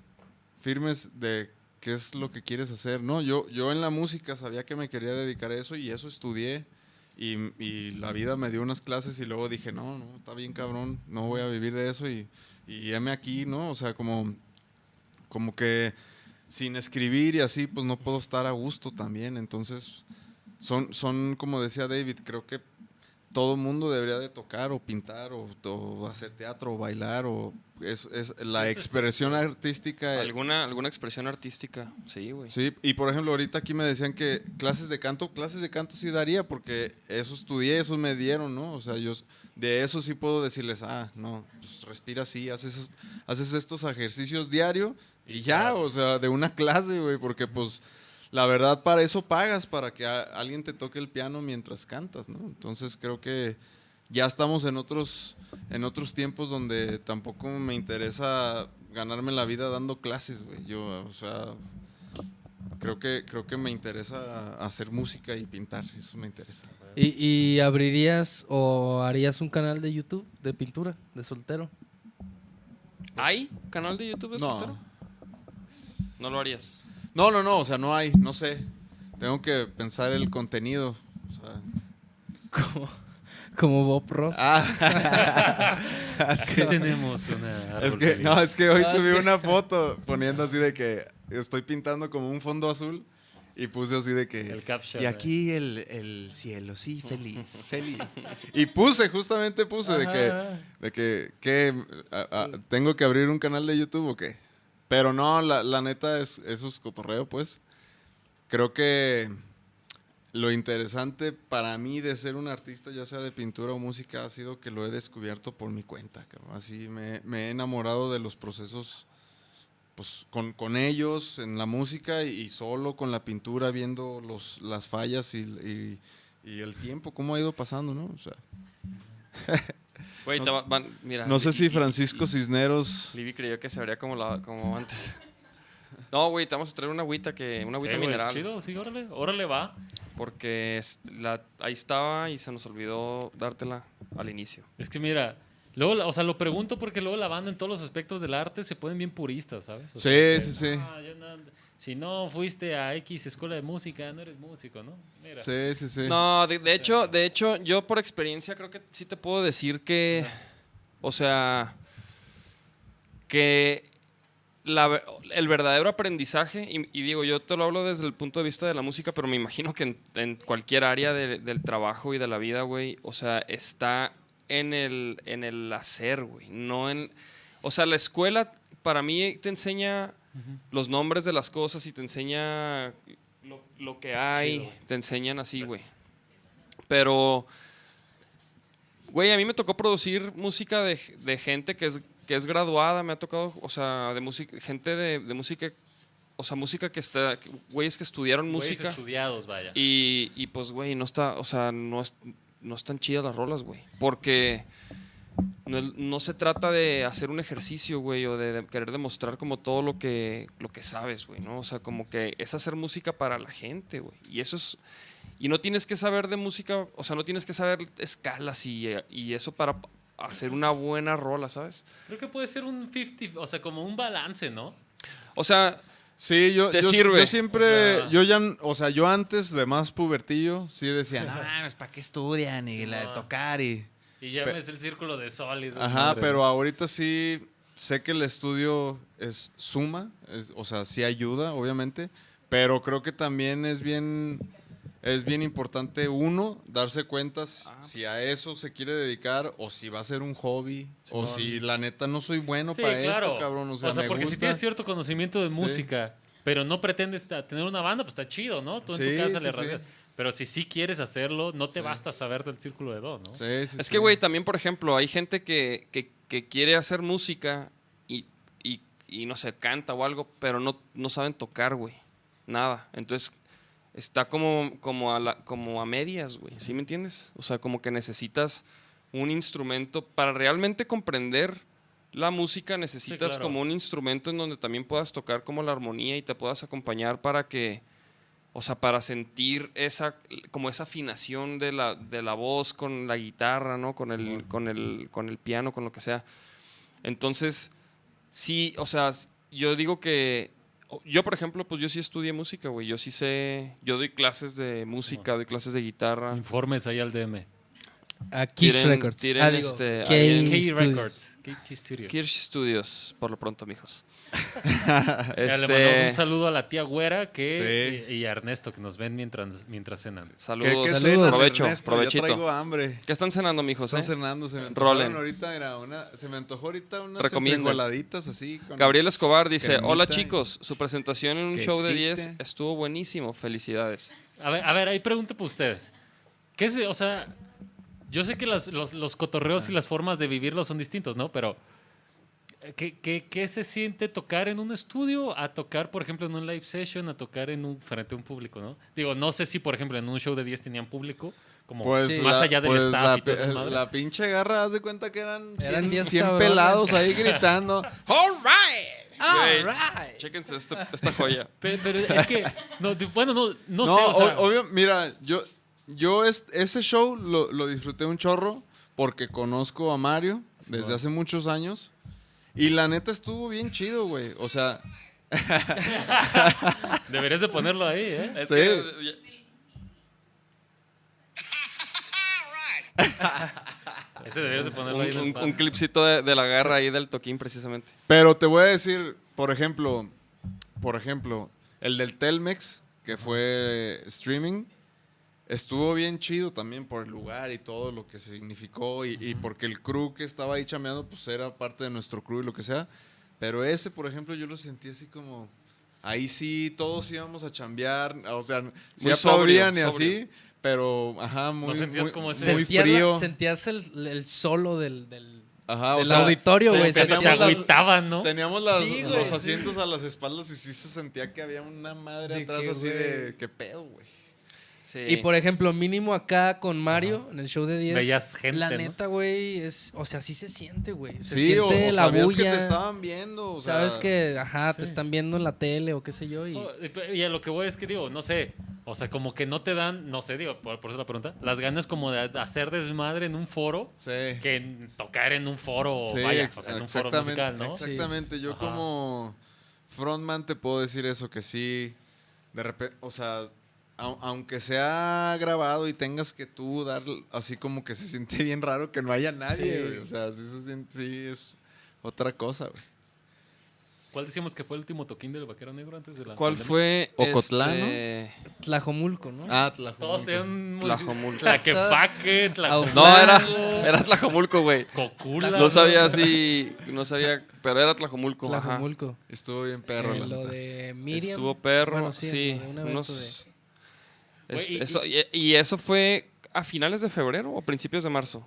firmes de qué es lo que quieres hacer. No, yo, yo en la música sabía que me quería dedicar a eso y eso estudié. Y, y, la vida me dio unas clases y luego dije, no, no, está bien cabrón, no voy a vivir de eso y, y heme aquí, ¿no? O sea, como, como que sin escribir y así, pues no puedo estar a gusto también. Entonces, son, son como decía David, creo que todo mundo debería de tocar o pintar o, hacer teatro o bailar o es, es la expresión artística. Alguna, alguna expresión artística, sí, güey. Sí, y por ejemplo, ahorita aquí me decían que clases de canto, clases de canto sí daría porque eso estudié, eso me dieron, ¿no? O sea, yo de eso sí puedo decirles, ah, no, pues respira así, haces, haces estos ejercicios diario y ya, o sea, de una clase, güey, porque pues la verdad para eso pagas, para que alguien te toque el piano mientras cantas, ¿no? Entonces creo que ya estamos en otros, en otros tiempos donde tampoco me interesa ganarme la vida dando clases, güey. Yo, o sea, creo que, creo que me interesa hacer música y pintar, eso me interesa. ¿Y, abrirías o harías un canal de YouTube de pintura, de soltero? ¿Hay canal de YouTube de soltero? No lo harías. No, no, no, o sea, no hay, no sé. Tengo que pensar el contenido. O sea. Como, como Bob Ross. Ah. [LAUGHS] ¿Qué [LAUGHS] tenemos una es que, No, es que hoy ah, subí una foto poniendo así de que estoy pintando como un fondo azul y puse así de que... El caption. Y aquí el, el cielo, sí, feliz, [LAUGHS] feliz. Y puse, justamente puse de que, de que, que tengo que abrir un canal de YouTube o qué. Pero no, la, la neta es, eso es cotorreo, pues. Creo que lo interesante para mí de ser un artista, ya sea de pintura o música, ha sido que lo he descubierto por mi cuenta. Así me, me, he enamorado de los procesos pues, con, con ellos en la música y, solo con la pintura, viendo los, las fallas y, y, y, el tiempo, cómo ha ido pasando, ¿no? O sea. [LAUGHS] no, sé si Francisco Cisneros. Libby creyó que se vería como, la, como antes. [LAUGHS] No, güey, te vamos a traer una agüita que una agüita mineral. Chido, sí, órale, órale va. Porque la, ahí estaba y se nos olvidó dártela al inicio. Es que mira, luego, o sea, lo pregunto porque luego la banda en todos los aspectos del arte se ponen bien puristas, ¿sabes? sí, sí, sí. Ah, si no fuiste a X escuela de música, no eres músico, ¿no? Sí, sí, sí. No, de, hecho, de hecho, yo por experiencia creo que sí te puedo decir que, o sea, que el verdadero aprendizaje, y, digo, yo te lo hablo desde el punto de vista de la música, pero me imagino que en, cualquier área del trabajo y de la vida, güey, o sea, está en el, en el hacer, güey, no en... O sea, la escuela para mí te enseña los nombres de las cosas y te enseña lo, que hay, te enseñan así, güey. Pero, güey, a mí me tocó producir música de, gente que es, que es graduada, me ha tocado, o sea, de música, gente de, música o sea, música que está, güeyes que estudiaron música. estudiados, vaya. Y, y pues, güey, no está, o sea, no, no están chidas las rolas, güey. Porque no, se trata de hacer un ejercicio, güey, o de, querer demostrar como todo lo que, lo que sabes, güey, ¿no? O sea, como que es hacer música para la gente, güey. Y eso es... Y no tienes que saber de música, o sea, no tienes que saber escalas y, y eso para hacer una buena rola, ¿sabes? Creo que puede ser un 50, o sea, como un balance, ¿no? O sea, Sí, yo, te sirve. yo siempre, yo ya, o sea, yo antes de más pubertillo, sí decía, no mames, ¿para qué estudian? Y la de tocar y... Y ya ves el círculo de sol Ajá, pero ahorita sí sé que el estudio es suma, o sea, sí ayuda, obviamente, pero creo que también es bien es bien importante uno darse cuenta ah, si a eso se quiere dedicar o si va a ser un hobby o si la neta no soy bueno para esto, cabrón, o sea, porque si tienes cierto conocimiento de música, pero no pretendes tener una banda, pues está chido, ¿no? Tú en tu casa le Pero si sí quieres hacerlo, no te basta saber del círculo de do, ¿no? Sí, sí, Es sí. que, güey, también, por ejemplo, hay gente que, que- que quiere hacer música y, y- y, no sé, canta o algo, pero no, no saben tocar, güey. Nada. Entonces, está como, como, a, la- como a medias, güey. ¿Sí me entiendes? O sea, como que necesitas un instrumento para realmente comprender la música, necesitas claro. como un instrumento en donde también puedas tocar como la armonía y te puedas acompañar para que, o sea, para sentir esa, como esa afinación de la, de la voz con la guitarra, ¿no? Con el, con el, con el piano, con lo que sea. Entonces, sí, o sea, yo digo que, yo por ejemplo, pues yo sí estudié música, güey. Yo sí sé, yo doy clases de música, doy clases de guitarra. Informes ahí al DM. A Kiss Tiren- Records. tiren, ah, digo, este, K. Records. K, K Studios. Kirsch Studios, por lo pronto, mijos. [LAUGHS] Ya Le mandamos este, un saludo a la tía Güera que, Sí. y, y a Ernesto que nos ven mientras, mientras cenan. ¿Qué, saludos, qué Saludos. cenas, provecho, Ernesto? provechito. Ya traigo hambre. ¿Qué están cenando, mijos? Están eh? cenando, se me Rolen. ahorita, era una, se me antojó ahorita unas frijoladitas así. con- Gabriel Escobar dice, cremita hola chicos, su presentación en un show de 10 quesite". estuvo buenísimo, felicidades. A ver, a ver, ahí pregunto para ustedes. ¿Qué es, o sea, yo sé que las- los, los cotorreos y las formas de vivirlos son distintos, ¿no? Pero, eh, ¿qué, qué, qué se siente tocar en un estudio a tocar, por ejemplo, en un live session, a tocar en un, frente a un público, ¿no? Digo, no sé si, por ejemplo, en un show de 10 tenían público, como Pues más la- allá del pues staff la, y todo la pinche garra, haz de cuenta que eran 100, Eran 10 100 cabrones. pelados ahí gritando. [LAUGHS] All right. All right. Chéquense este- esta joya. Pe- Pero, es que, no, bueno, no, no, No, sé, o sea, obvio, mira, yo, yo es- ese show lo, lo disfruté un chorro porque conozco a Mario desde hace muchos años. Y la neta estuvo bien chido, güey. O sea, [LAUGHS] deberías de ponerlo ahí, ¿eh? Es Sí. que- [LAUGHS] Ese deberías de ponerlo ahí. un, el un- clipcito de, de la garra ahí del toquín precisamente. pero te voy a decir, por ejemplo, por ejemplo, el del Telmex, que fue streaming, estuvo bien chido también por el lugar y todo lo que significó y, y porque el crew que estaba ahí chameando, pues era parte de nuestro crew y lo que sea. Pero ese, por ejemplo, yo lo sentí así como... Ahí sí todos íbamos a chambear, o sea, sí aplaudían y así, pero, ajá, muy, sentías muy, como ese- muy Sentías, la- frío. sentías el, el solo del, del, Ajá, o del sea, auditorio, güey. te- agüitaban, ¿no? Teníamos las- Sí, güey, los sí. asientos a las espaldas y sí se sentía que había una madre De atrás que, así de qué pedo, güey. Sí. Y por ejemplo, mínimo acá con Mario, en el show de 10. Veías gente, La neta, güey, es. O sea, sí se siente, güey. Se Sí, o, siente o la sabías bulla. que te estaban viendo, o sea, Sabes que, ajá, te están viendo en la tele o qué sé yo. Y... Oh, Y a lo que voy es que digo, no sé, o sea, como que no te dan, no sé, digo, por, por eso la pregunta, las ganas como de hacer desmadre en un foro Sí. que en tocar en un foro, Sí, vaya, o sea, en un foro exactamente, musical, ¿no? Exactamente, yo Ajá. como frontman te puedo decir eso, que sí, de repente, o sea, aunque sea grabado y tengas que tú dar, así como que se siente [LAUGHS] bien raro que no haya nadie, Sí. güey, o sea, sí se siente, sí, es otra cosa, güey. ¿Cuál decíamos que fue el último toquín del Vaquero Negro antes de la ¿Cuál pandemia? fue? Ocotlán, este, Tlajomulco, ¿no? Ah, Todos Tlajomulco. tenían Tlajomulco. Tlaquepaque, [LAUGHS] Tlajomulco, No, era, Tlajomulco. era Tlajomulco, güey. Cocula. No sabía si. No sabía, pero era Tlajomulco. ajá. Tlajomulco. Estuvo bien perro, Eh, la lo de Miriam. Estuvo perro, Bueno, sí. evento unos- es- y- eso, y, y eso fue a finales de febrero o principios de marzo.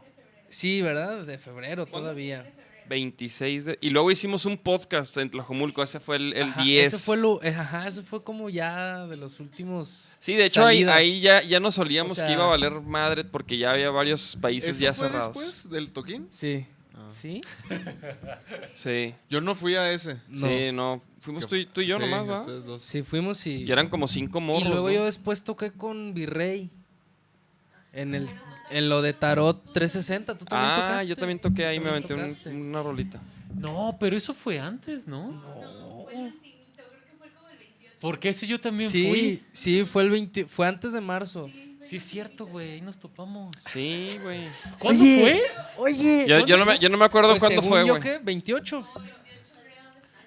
Sí, ¿verdad? De febrero todavía. 26 de. Y luego hicimos un podcast en Tlajomulco. Ese fue el, el Ajá, 10. Ese fue, lo, eh, ajá, ese fue como ya de los últimos. Sí, de hecho ahí, ahí ya, ya nos olíamos O sea- que iba a valer madre porque ya había varios países ¿Eso ya fue cerrados. después del toquín? Sí. Ah. ¿Sí? [LAUGHS] Sí. Yo no fui a ese. No. Sí, no. Fuimos tú y, tú y yo Sí, nomás, ¿va? ustedes dos. Sí, fuimos y. Y eran como cinco morros. y luego ¿no? yo después toqué con Virrey. En el en lo de Tarot 360. ¿Tú también Ah, tocaste? yo también toqué ahí, Tú me también aventé un- una rolita. No, pero eso fue antes, ¿no? Porque ese yo también Sí, fui. sí, fue el 20, fue antes de marzo. Sí, es cierto, güey, ahí nos topamos. Sí, güey. ¿Cuándo Oye, fue? Oye. Yo, yo no me, yo no me acuerdo Pues cuándo según fue, yo, güey. ¿qué? 28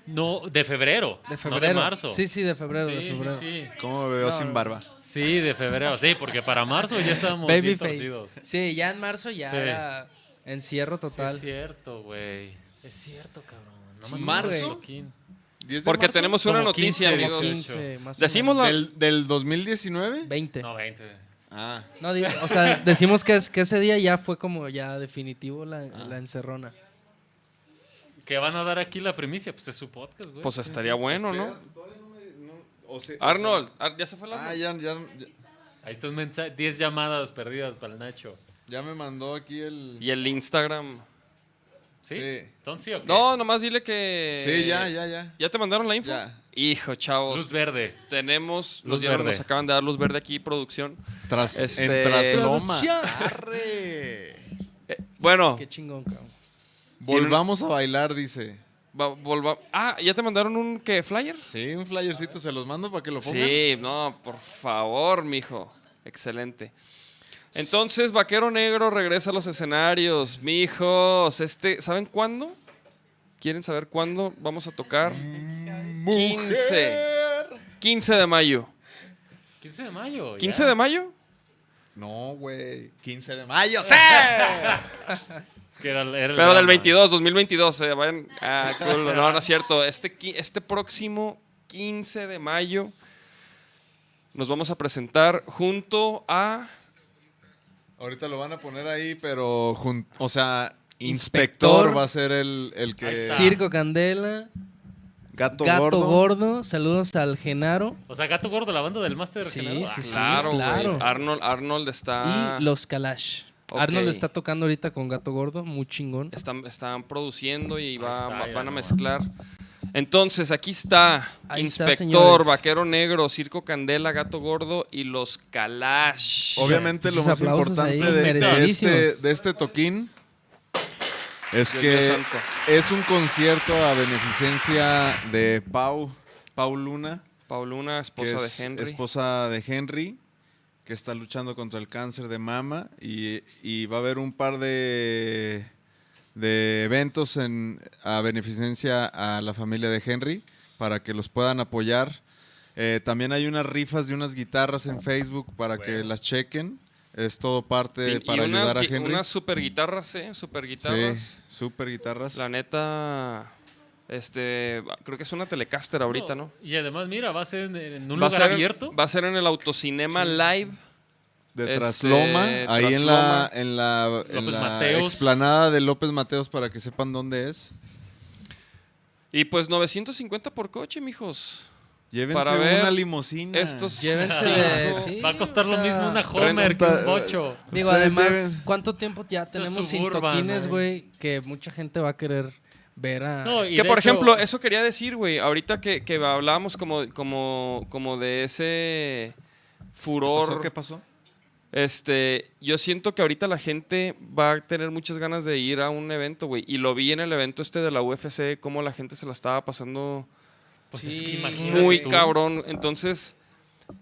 No, de febrero. de No febrero. de marzo. Sí, sí, de febrero, de Sí, febrero. sí, sí. ¿Cómo me veo No, sin no. barba? Sí, de febrero, sí, porque para marzo ya estábamos bien Babyface. torcidos. Sí, ya en marzo ya Sí. era encierro Sí, total. es cierto, güey. Es cierto, cabrón. No Sí, me ¿Marzo? acuerdo, Joaquín. 10 de Porque marzo? tenemos una Como noticia, 15, amigos. 18. 15, más o Decimos la- ¿Del, del 2019? 20. No, 20. Ah, No, digo, o sea, decimos que, es, que ese día ya fue como ya definitivo la, Ah. la encerrona. ¿Qué van a dar aquí la primicia? Pues es su podcast, güey. Pues estaría bueno, ¿no? espera, todavía no me- no- o sea- Arnold, Ar- ¿ya se fue la Ah, ya, ya, ya, Ahí está un mensaje, 10 llamadas perdidas para el Nacho. ya me mandó aquí el... Y el Instagram. ¿Sí? Sí. ¿Entonces sí o qué? No, nomás dile que. Sí, ya, ya, ya. ¿Ya te mandaron la info? Ya. Hijo, chavos. Luz verde. Tenemos, Luz nos, dieron- verde. nos acaban de dar luz verde aquí, producción. Tras, Este- En Trasloma. Producción. Arre. Eh, bueno, Qué chingón, cabrón. Volvamos a bailar, dice. va- volva- Ah, ¿ya te mandaron un qué? ¿Flyer? Sí, un flyercito se los mando para que lo pongan. Sí, no, por favor, mijo. Excelente. Entonces, Vaquero Negro regresa a los escenarios. Mijos, este, ¿saben cuándo? ¿Quieren saber cuándo vamos a tocar? 15. 15 de mayo. 15 de mayo. ¿15 ya. de mayo? No, güey. 15 de mayo. ¡Sí! [LAUGHS] Es que era, era el Pero del drama. 22, 2022. eh, vayan- ah, culo, no, no es cierto. Este, este próximo 15 de mayo nos vamos a presentar junto a... Ahorita lo van a poner ahí, pero. jun- o sea, Inspector. inspector va a ser el, el que. Circo Candela, Gato, Gato gordo. Gordo. saludos al Genaro O sea, Gato Gordo, la banda del Máster Sí, Genaro. sí, Ah, sí. Claro, güey. claro. Arnold, Arnold está... y Los Kalash. Ok. Arnold está tocando ahorita con Gato Gordo, muy chingón. Están, están produciendo y va- está, va- ya van a mezclar. Entonces, aquí está Ahí Inspector. Vaquero Negro, Circo Candela, Gato Gordo y los Kalash. Obviamente lo más importante de, de este, de este toquín es que es un concierto a beneficencia de Pau, Pau Luna, Pauluna, que esposa es de Henry. esposa de Henry, que está luchando contra el cáncer de mama y, y va a haber un par de, de eventos en, a beneficencia a la familia de Henry para que los puedan apoyar. Eh, también hay unas rifas de unas guitarras en Facebook para que las chequen. Es todo parte Y- y para unas ayudar a Henry. Unas super guitarras, ¿eh? Super guitarras. Sí, super guitarras. La neta, este, creo que es una Telecaster ahorita, ¿no? Y además, mira, va a ser en, en un va, lugar ser, abierto. va a ser en el Autocinema Live. de Este, Trasloma, ahí en la, en la, en López la Mateos. explanada de López Mateos para que sepan dónde es. Y pues 950 por coche, mijos. Llévense Para ver una limusina. Estos Llévense sí, va a costar o lo mismo una Homer que un bocho. Digo, además, ¿cuánto tiempo ya tenemos sin toquines, güey. Que mucha gente va a querer ver a... No, Que por hecho, ejemplo, eso quería decir, güey. Ahorita que, que hablábamos como, como, como de ese furor. ¿Pasó? ¿Qué pasó? Este, yo siento que ahorita la gente va a tener muchas ganas de ir a un evento, güey. Y lo vi en el evento este de la UFC, cómo la gente se la estaba pasando Pues Sí, es que imagínate muy tú. cabrón. Entonces,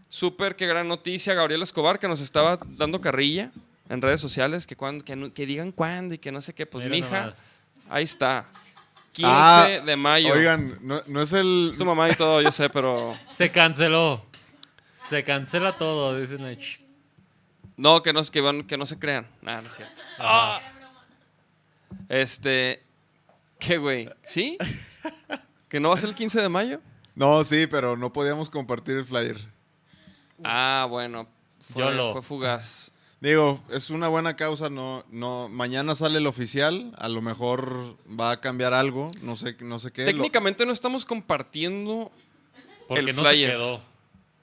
súper qué gran noticia. Gabriel Escobar, que nos estaba dando carrilla en redes sociales, que, cuando, que, digan cuándo y que no sé qué. Pues, Mira mija, nomás. ahí está. 15 Ah, de mayo. Oigan, no, no es el. Es tu mamá y todo, yo sé, pero... [LAUGHS] Se canceló. Se cancela todo, dicen ahí. No, que no, que, van- que no se crean. Nada, no es cierto. Ah. Este... ¿Qué, güey? ¿Sí? [LAUGHS] ¿Que no va a ser el 15 de mayo? No, sí, pero no podíamos compartir el flyer. Ah, bueno. Fue, YOLO. fue fugaz. Digo, es una buena causa, no, no, mañana sale el oficial, a lo mejor va a cambiar algo, no sé, no sé qué. lo- Técnicamente no estamos compartiendo... Porque El no flyer. se quedó.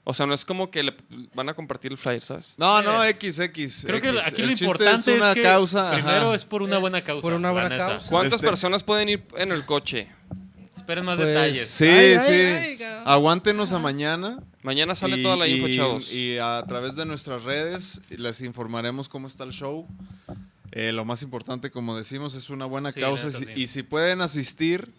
O sea, no es como que le van a compartir el flyer, ¿sabes? No, no, X, X. Creo que aquí El lo importante es, una que causa, primero ajá. es por una Es buena causa. por una buena causa. ¿Cuántas Este- personas pueden ir en el coche? Esperen más Pues, detalles. Sí, Ay, sí. ay. Aguántenos a mañana. Mañana sale y- toda la info, y- chavos. Y a través de nuestras redes les informaremos cómo está el show. Eh, lo más importante, como decimos, es una buena Sí, causa. neta, y, si- sí. y si pueden asistir,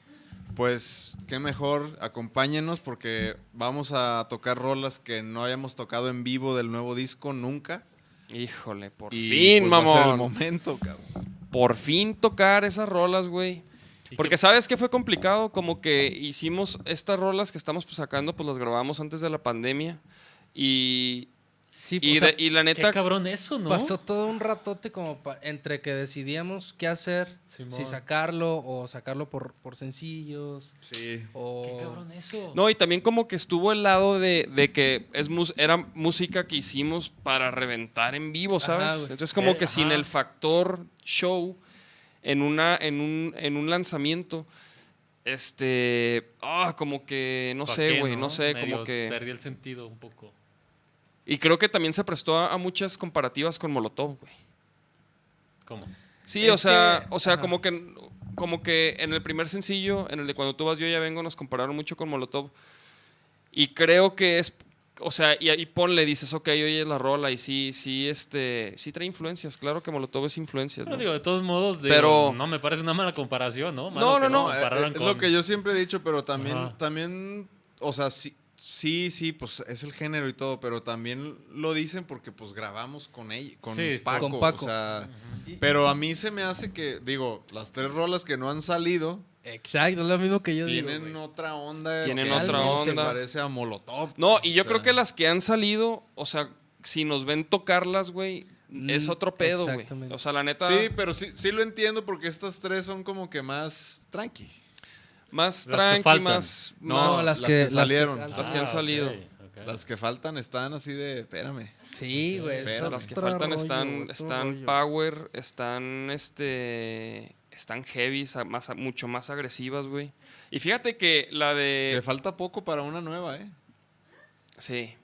pues qué mejor, acompáñenos porque vamos a tocar rolas que no hayamos tocado en vivo del nuevo disco nunca. Híjole, por Y fin, pues, va a ser el mamón. momento, cabrón. Por fin tocar esas rolas, güey. Porque que- sabes que fue complicado, como que hicimos estas rolas que estamos pues, sacando, pues las grabamos antes de la pandemia y Sí, y, o sea, de- y la Qué neta, cabrón eso, ¿no? Pasó todo un ratote como entre que decidíamos qué hacer, Simón. si sacarlo o sacarlo por, por sencillos Sí. o... Qué cabrón eso. No, y también como que estuvo el lado de, de que es mus- era música que hicimos para reventar en vivo, ¿sabes? Entonces como Eh, que sin el factor show en, una, en, un, en un lanzamiento, este, ah, como que, no ¿Pa' sé, güey, no, sé, Medio como que... Perdí el sentido un poco. Y creo que también se prestó a, a muchas comparativas con Molotov, güey. ¿Cómo? Sí, Es o sea, que- o sea, ajá. como que como que en el primer sencillo, en el de cuando tú vas yo ya vengo, nos compararon mucho con Molotov. Y creo que es o sea, y, y ponle, dices, ok, oye la rola y sí, sí, este, sí trae influencias, claro que Molotov es influencias, Pero ¿no? digo, de todos modos, digo, Pero- no me parece una mala comparación, ¿no? No, Malo no, no, es con- lo que yo siempre he dicho, pero también, Ajá. también, o sea, sí, sí, sí, pues es el género y todo, pero también lo dicen porque pues grabamos con ella, con Sí, Paco, con Paco. o sea, pero a mí se me hace que, digo, las tres rolas que no han salido Exacto, es lo mismo que yo digo. tienen güey. otra onda, Tienen que otra no se onda. parece a Molotov. No, y yo o creo que las que han salido, o sea, si nos ven tocarlas, güey, es Mm, otro pedo, güey. exactamente. O sea, la neta, Sí, pero sí, sí lo entiendo porque estas tres son como que más tranqui. más Las tranqui, más, No, más- No, las, las que, que las salieron. sal- Las que han Ah, salido. Las que faltan están así de, espérame. Sí, güey. es Pero las que faltan rollo, están, están rollo. power, están este están heavy, más, mucho más agresivas, güey. Y fíjate que la de Que falta poco para una nueva, ¿eh? Sí.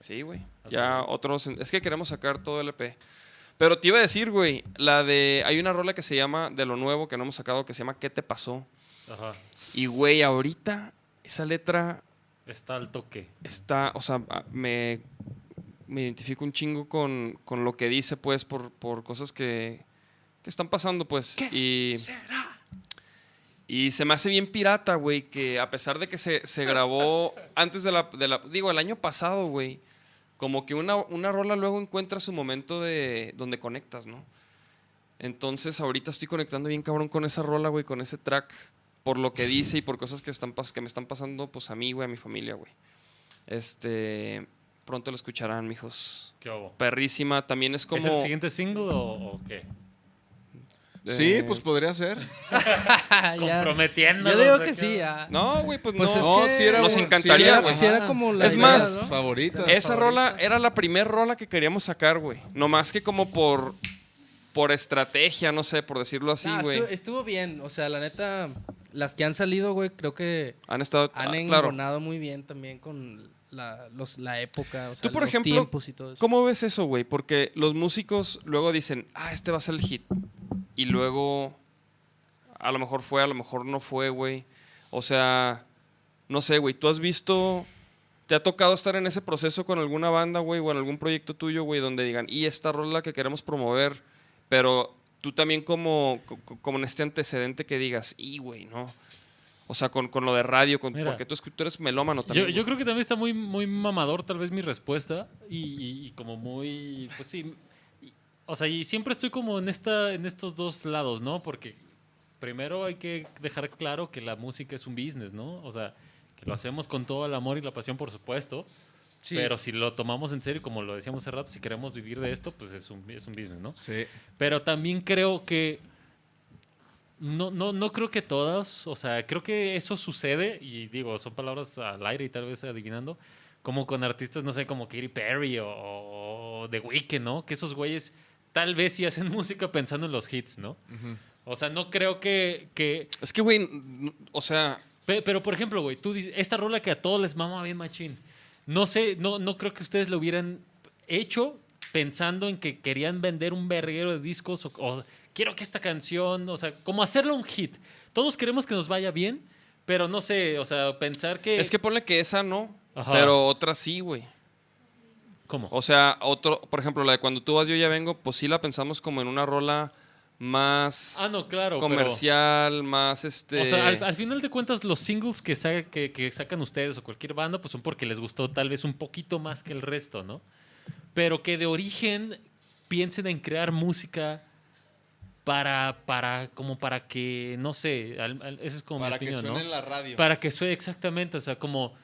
Sí, güey. Ya otros. Es que queremos sacar todo el EP. Pero te iba a decir, güey, la de. Hay una rola que se llama, de lo nuevo que no hemos sacado, que se llama ¿Qué te pasó? Ajá. Y, güey, ahorita esa letra Está al toque. está. O sea, me. Me identifico un chingo con, con lo que dice, pues, por, por cosas que están pasando, pues. y. Y se me hace bien pirata, güey, que a pesar de que se, se grabó antes de la, de la- Digo, el año pasado, güey. Como que una, una rola luego encuentra su momento de donde conectas, ¿no? Entonces ahorita estoy conectando bien cabrón con esa rola, güey, con ese track. Por lo que dice y por cosas que, están, pas- que me están pasando, pues a mí, güey, a mi familia, güey. Este... Pronto lo escucharán, mijos. ¿Qué hubo? Perrísima. También es como... ¿Es el siguiente single o, o qué? Sí, eh, pues podría ser. [LAUGHS] Comprometiendo. Yo digo que sí, ah. No, güey, pues, Pues no. es No, que sí era nos encantaría, sí era- güey. Sí era como la Es idea, más, ¿no? favoritas. Esa rola era la primera rola que queríamos sacar, güey. No más que como por por estrategia, no sé, por decirlo así, Nah, güey. estuvo, estuvo bien. O sea, la neta, las que han salido, güey, creo que Han estado han ah, claro. engonado muy bien también con la, los, la época, o sea, Tú, por los ejemplo, tiempos y todo eso. ¿Cómo ves eso, güey? Porque los músicos luego dicen, "Ah, este va a ser el hit." Y luego a lo mejor fue, a lo mejor no fue, güey. O sea, no sé, güey, tú has visto ¿Te ha tocado estar en ese proceso con alguna banda, güey, o en algún proyecto tuyo, güey, donde digan, y esta rola que queremos promover, pero tú también como, co- como en este antecedente que digas, y, güey, no. O sea, con, con lo de radio, con, Mira. porque tú, tú eres melómano Yo, también. yo güey. creo que también está muy, muy mamador, tal vez, mi respuesta. Y, y- y como muy. Pues sí. y- o sea, y siempre estoy como en, esta, en estos dos lados, ¿no? Porque primero hay que dejar claro que la música es un business, ¿no? O sea, que lo hacemos con todo el amor y la pasión, por supuesto. Sí. Pero si lo tomamos en serio, como lo decíamos hace rato, si queremos vivir de esto, pues es un, es un business, ¿no? Sí. Pero también creo que. No, no, no creo que todas, o sea, creo que eso sucede, y digo, son palabras al aire y tal vez adivinando, como con artistas, no sé, como Katy Perry o, o The Weeknd, ¿no? Que esos güeyes tal vez sí hacen [LAUGHS] música pensando en los hits, ¿no? O sea, no creo que, que Es que, güey, o sea, Pe- Pero, por ejemplo, güey, tú dices, esta rola que a todos les mama bien machín. No sé, no, no creo que ustedes lo hubieran hecho pensando en que querían vender un verguero de discos o, o quiero que esta canción, o sea, como hacerlo un hit. Todos queremos que nos vaya bien, pero no sé, o sea, pensar que... es que ponle que esa no, Ajá. pero otra sí, güey. ¿Cómo? O sea, otro, por ejemplo, la de cuando tú vas, yo ya vengo, pues sí la pensamos como en una rola más ah, no, claro. pero- comercial, más este. O sea, al, al final de cuentas, los singles que, sa- que, que sacan ustedes o cualquier banda, pues son porque les gustó tal vez un poquito más que el resto, ¿no? Pero que de origen piensen en crear música para, para, como para que, no sé, al- al- esa es como Para mi que suene ¿no? en la radio. Para que suene exactamente, o sea, como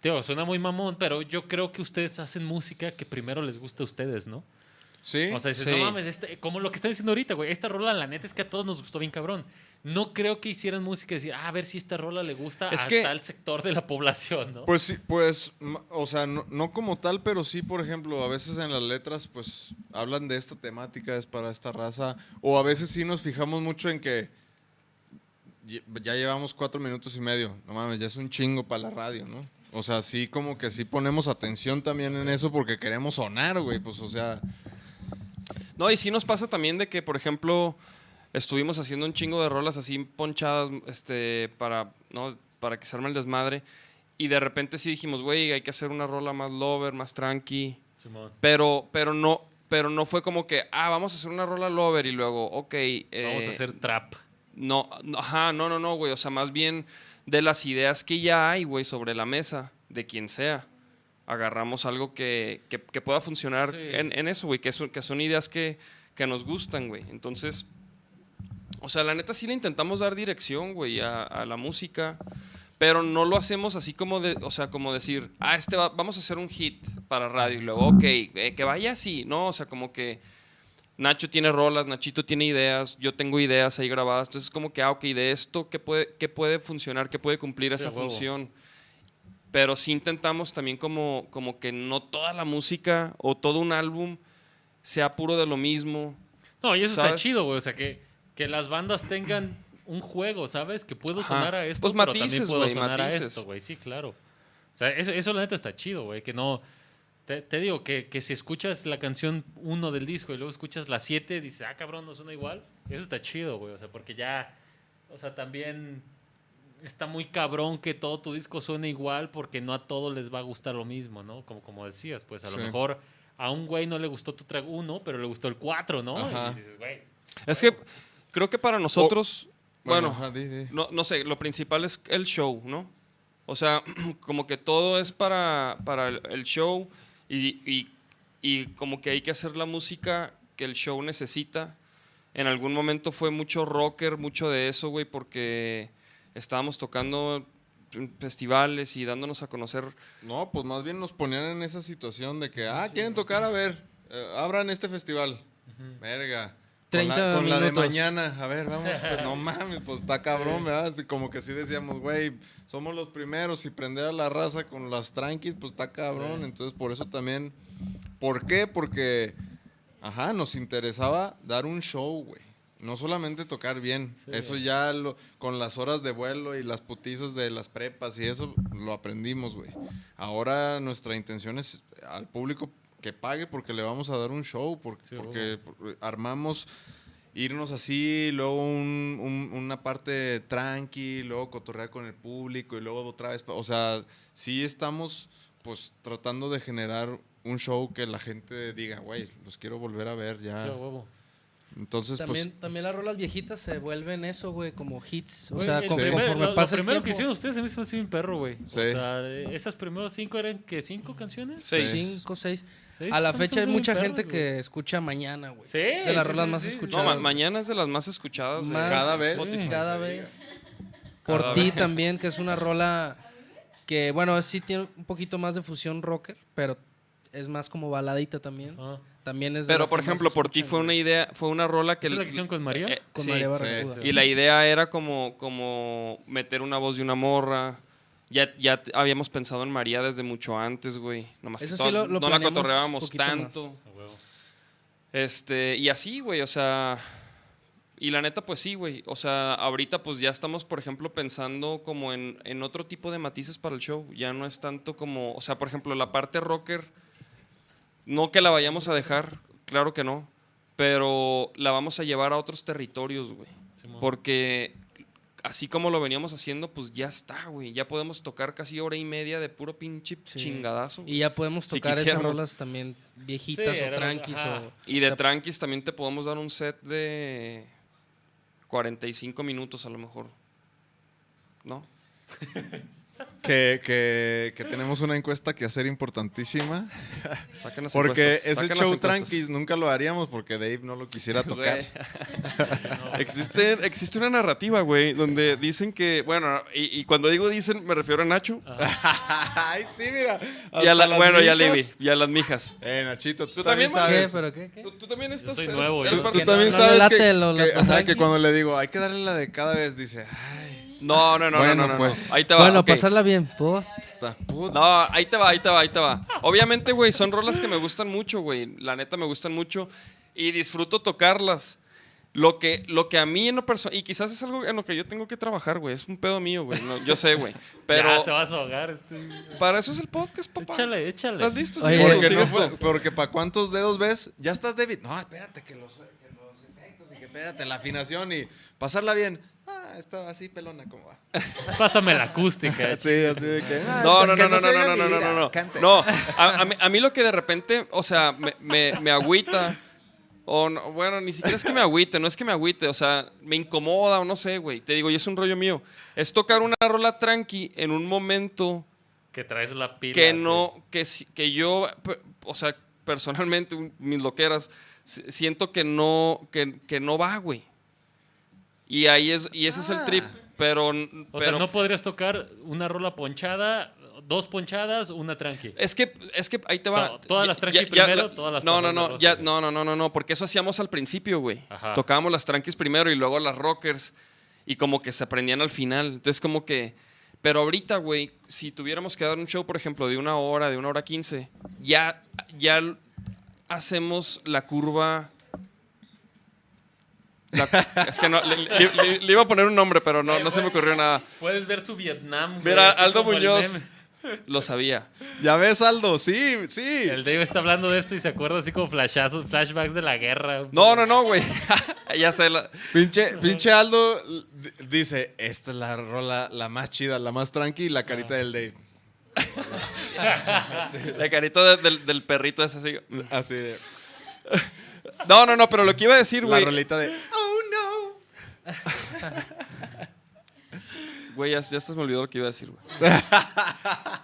Tío, suena muy mamón, pero yo creo que ustedes hacen música que primero les gusta a ustedes, ¿no? Sí. O sea, dices, Sí. no mames, este- como lo que está diciendo ahorita, güey. Esta rola, la neta es que a todos nos gustó bien cabrón. No creo que hicieran música y decir, ah, a ver si esta rola le gusta Es a que- tal sector de la población, ¿no? Pues sí, pues, o sea, no, no como tal, pero sí, por ejemplo, a veces en las letras, pues, hablan de esta temática, es para esta raza, o a veces sí nos fijamos mucho en que ya llevamos cuatro minutos y medio, no mames, ya es un chingo para la radio, ¿no? O sea, sí como que sí ponemos atención también en eso porque queremos sonar, güey, pues, o sea, No, y sí nos pasa también de que, por ejemplo, estuvimos haciendo un chingo de rolas así ponchadas este, para, ¿no? para que se arme el desmadre. Y de repente sí dijimos, güey, hay que hacer una rola más lover, más tranqui. Simón. Pero, pero no, pero no fue como que, ah, vamos a hacer una rola lover y luego, ok. Vamos eh, a hacer trap. No, no, ajá, no, no, no, güey. O sea, más bien de las ideas que ya hay, güey, sobre la mesa, de quien sea. Agarramos algo que, que- que pueda funcionar Sí. en, en eso, güey, que, son- que son ideas que, que nos gustan, güey. Entonces, o sea, la neta sí le intentamos dar dirección, güey, a, a la música, pero no lo hacemos así como de, o sea, como decir, ah, este va- vamos a hacer un hit para radio y luego, ok, eh, que vaya así, ¿no? O sea, como que Nacho tiene rolas, Nachito tiene ideas, yo tengo ideas ahí grabadas, entonces como que, ah, ok, de esto, ¿qué puede, qué puede funcionar? ¿Qué puede cumplir esa función? Pero sí intentamos también como, como que no toda la música o todo un álbum sea puro de lo mismo. No, y eso está ¿sabes? chido, güey. O sea, que, que las bandas tengan un juego, ¿sabes? Que puedo Ajá. sonar a esto, Pues pero también matices, puedo güey, sonar a matices. esto, güey. Sí, claro. O sea, eso, eso la neta está chido, güey. Que no... Te, te digo que, que si escuchas la canción 1 del disco y luego escuchas la 7, dices, ah, cabrón, no suena igual. Eso está chido, güey. O sea, porque ya... O sea, también está muy cabrón que todo tu disco suene igual porque no a todos les va a gustar lo mismo, ¿no? Como, como decías, pues a lo Sí. mejor a un güey no le gustó tu track 1, pero le gustó el 4, ¿no? Ajá. Y dices, güey, Es que creo que para nosotros, bueno, ajá, di, di. no, no sé, lo principal es el show, ¿no? O sea, [CLEARS THROAT] como que todo es para, para el, show y, y- y como que hay que hacer la música que el show necesita. En algún momento fue mucho rocker, mucho de eso, güey, porque estábamos tocando festivales y dándonos a conocer. No, pues más bien nos ponían en esa situación de que, ah, quieren tocar, a ver, eh, abran este festival. Verga. Con 30 la, con la de mañana, a ver, vamos, pues no [LAUGHS] mames, pues está cabrón, ¿verdad? Como que sí decíamos, güey, somos los primeros y prender a la raza con las tranquis, pues está cabrón. Entonces, por eso también, ¿por qué? Porque, ajá, nos interesaba dar un show, güey. No solamente tocar bien, eso ya lo, con las horas de vuelo y las putizas de las prepas y eso lo aprendimos, güey. Ahora nuestra intención es al público que pague porque le vamos a dar un show, porque, Sí, porque armamos irnos así, luego un- un- una parte tranqui, luego cotorrear con el público y luego otra vez, o sea, sí estamos pues tratando de generar un show que la gente diga, güey, los quiero volver a ver ya. sí, a huevo. Entonces, También, pues también las rolas viejitas se vuelven eso, güey, como hits. O sea, el con- Sí. primer- conforme lo, lo pasa el primero que tiempo. hicieron ustedes se me hizo así un perro, güey. Sí. O sea, esas primeras cinco eran, ¿qué? ¿Cinco canciones? Seis. Cinco, seis. Seis A la fecha hay mucha gente que escucha mañana, güey. Sí, Es de las sí, rolas sí, más. No, escuchadas. ma- güey. mañana es de las más escuchadas. Más- Cada vez. Spotify. Cada vez. Por ti también, que es una rola que, bueno, sí tiene un poquito más de fusión rocker, pero es más como baladita también. Ah. También es de Pero por que ejemplo, por ti fue una idea, fue una rola que ¿Esa es la que hicieron con María? Eh, Con sí, María sí. Y la idea era como, como meter una voz de una morra. Ya, ya habíamos pensado en María desde mucho antes, güey. Nomás que Eso to- sí lo- lo no la cotorreábamos más. tanto. Este, y así, güey, o sea. Y la neta, pues sí, güey. O sea, ahorita pues ya estamos, por ejemplo, pensando como en, en otro tipo de matices para el show. Ya no es tanto como. O sea, por ejemplo, la parte rocker. No que la vayamos a dejar, claro que no. Pero la vamos a llevar a otros territorios, güey. Porque así como lo veníamos haciendo, pues ya está, güey. Ya podemos tocar casi hora y media de puro pinche Sí. chingadazo. Y ya podemos Si tocar esas rolas también viejitas Sí, o tranquis o... Y de o sea, tranquis también te podemos dar un set de 45 minutos a lo mejor. ¿No? [LAUGHS] que, que, que tenemos una encuesta que hacer importantísima. [LAUGHS] Saquen las Porque ese saquen show tranquis nunca lo haríamos porque Dave no lo quisiera tocar. [LAUGHS] Existe, existe una narrativa, güey, donde dicen que, bueno, y, y cuando digo dicen, me refiero a Nacho. [LAUGHS] Ay, sí, mira. y a la- hasta las bueno, y a mijas. Levi, y a las mijas. Eh, Nachito, tú, ¿Tú también, también, ¿Qué? sabes. ¿Pero qué? ¿Qué? Tú, tú también estás. soy eres- nuevo, eres yo. Tú también no sabes late que, lo- lo que- ajá, tranqui. que cuando le digo, hay que darle la de cada vez, dice, ay, No, no, no, Bueno, no, no, no, pues. no. Ahí te va. Bueno, ok. pasarla bien. puta. ta puta. No, ahí te va, ahí te va, ahí te va. Obviamente, güey, son rolas que me gustan mucho, güey. La neta me gustan mucho y disfruto tocarlas. Lo que, lo que a mí en lo personal, y quizás es algo en lo que yo tengo que trabajar, güey. Es un pedo mío, güey. no, yo sé, güey. [LAUGHS] Pero Ya se va a ahogar. Este... para eso es el podcast, papá. Échale, échale. ¿Estás listo? Oye, Porque, no porque para cuántos dedos ves, ya estás David. No, espérate, que los, que los efectos y que espérate, la afinación y pasarla bien. Ah, estaba así pelona, ¿cómo va? [LAUGHS] Pásame la acústica. Sí, así de que. ah, No, no, que no, no, no, no, no, no, no, no. canse. [LAUGHS] No, a, a mí, a mí lo que de repente, o sea, me, me, me agüita, o no- bueno, ni siquiera es que me agüite, no es que me agüite, o sea, me incomoda o no sé, güey. Te digo, y es un rollo mío. Es tocar una rola tranqui en un momento Que traes la pila. que no, que, si- que yo, o sea, personalmente, mis loqueras, si- siento que no, que, que no va, güey. Y ahí es, y ese es el trip, pero, O pero sea, no podrías tocar una rola ponchada, dos ponchadas, una tranqui. Es que, es que ahí te O va. sea, todas las tranqui ya- ya- primero, la- todas las No, no, no, ya, no, no, no, no, no, porque eso hacíamos al principio, güey. Ajá. Tocábamos las tranquis primero y luego las rockers y como que se aprendían al final. Entonces, como que. Pero ahorita, güey, si tuviéramos que dar un show, por ejemplo, de una hora, de una hora quince, ya, ya hacemos la curva. La- es que no, le, le- le- le iba a poner un nombre, pero no, no se me ocurrió nada. Puedes ver su Vietnam. güey, Mira, Aldo Muñoz lo sabía. Ya ves, Aldo, sí, sí. El Dave está hablando de esto y se acuerda así como flashazos, flashbacks de la guerra. No, no, no, güey. [LAUGHS] ya sé. la- Pinche, pinche Aldo dice, esta es la rola la más chida, la más tranqui y la carita del Dave. [LAUGHS] La carita de- del, del perrito es así. Así de, No, no, no, pero lo que iba a decir, la güey. rolita de. [LAUGHS] Güey, ya, ya hasta me olvidó lo que iba a decir, güey. [LAUGHS]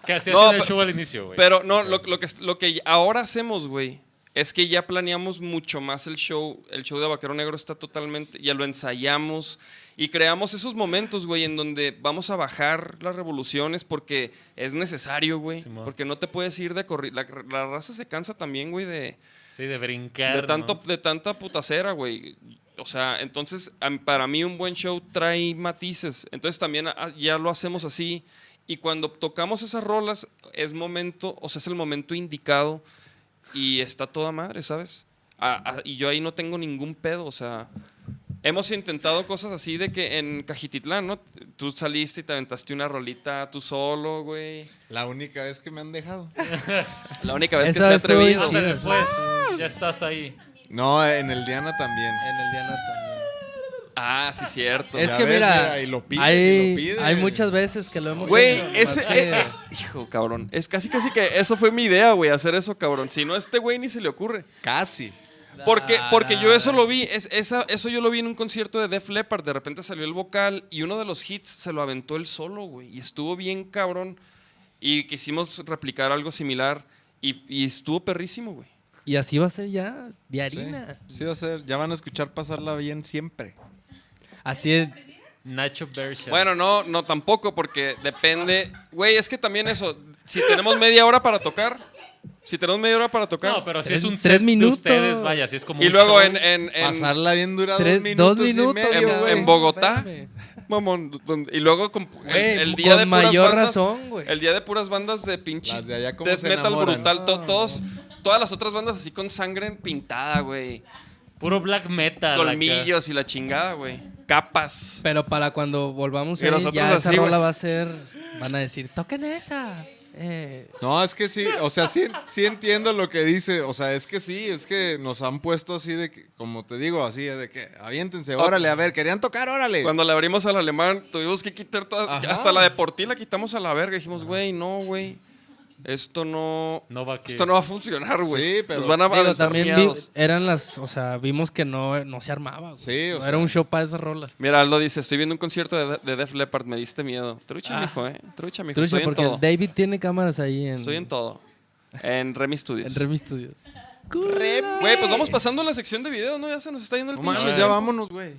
Que hacías No, en el pero- show al inicio, güey. Pero no, lo, lo que, lo que ahora hacemos, güey, es que ya planeamos mucho más el show. El show de Vaquero Negro está totalmente, ya lo ensayamos y creamos esos momentos, güey, en donde vamos a bajar las revoluciones porque es necesario, güey. Porque no te puedes ir de corrido. La, la raza se cansa también, güey, de, Sí, de brincar. de, tanto, ¿no? de tanta putacera, güey. O sea, entonces, para mí un buen show trae matices. Entonces también ah, ya lo hacemos así. Y cuando tocamos esas rolas, es momento, o sea, es el momento indicado y está toda madre, ¿sabes? Ah, ah, y yo ahí no tengo ningún pedo, o sea, hemos intentado cosas así de que en Cajititlán, ¿no? Tú saliste y te aventaste una rolita tú solo, güey. La única vez que me han dejado. [LAUGHS] La única vez Esa que se ha atrevido. Ándale, pues, ya estás ahí. No, en el Diana también. En el Diana también. Ah, sí, cierto. Es que ves, mira, mira, y lo pide, hay, y lo pide. hay muchas veces que lo hemos Güey, hecho, ese. eh, eh, hijo, cabrón. Es casi, casi que eso fue mi idea, güey, hacer eso, cabrón. Si no, a este güey ni se le ocurre. Casi. Porque, porque yo eso lo vi, es, esa, eso yo lo vi en un concierto de Def Leppard. De repente salió el vocal y uno de los hits se lo aventó él solo, güey. Y estuvo bien cabrón. Y quisimos replicar algo similar. Y, y estuvo perrísimo, güey. Y así va a ser ya, de harina. sí va a ser. Ya van a escuchar pasarla bien siempre. Así es. Nacho Bersha. Bueno, no, no tampoco, porque depende. Güey, es que también eso. Si tenemos media hora para tocar. Si tenemos media hora para tocar. No, pero si es un tres set minutos. de ustedes, vaya, si es como y un luego show. en, en, en- Pasarla bien dura Tres- dos minutos, y medio, en- güey. en Bogotá. Espérame. Mamón, donde- y luego con- el, Güey, el día con de puras mayor bandas, razón, güey. El día de puras bandas de pinche Las de allá cómo death se metal enamoran. brutal, to- No, todos, todas las otras bandas así con sangre pintada, güey. Puro black metal. acá. Colmillos y la chingada, güey. Capas. Pero para cuando volvamos Y a ir, nosotros ya esa así, rola güey. va a ser... Van a decir, toquen esa. Eh, No, es que sí, o sea, sí, sí entiendo lo que dice. O sea, es que sí, es que nos han puesto así de que, como te digo, así de que aviéntense, órale, a ver, querían tocar, órale. Cuando le abrimos al alemán, tuvimos que quitar todas. Ajá. Hasta la de por ti la quitamos a la verga. Dijimos, güey, no, güey. Esto no. No va Esto no va a funcionar, güey. Sí, pero- Nos van a Digo, también vi- eran las, o sea, vimos que no, no se armaba. güey. Sí, o No sea- era un show para esas rolas. Mira, Aldo dice, estoy viendo un concierto de, de Def Leppard, me diste miedo. Trucha, Ah. mijo, eh. Trucha, mijo. Trucha, estoy en porque todo. el David tiene cámaras ahí en, Estoy en todo. En Remy en Studios. Remy Studios. Güey, pues vamos pasando a la sección de video, ¿no? Ya se nos está yendo el No pinche ya vámonos, güey.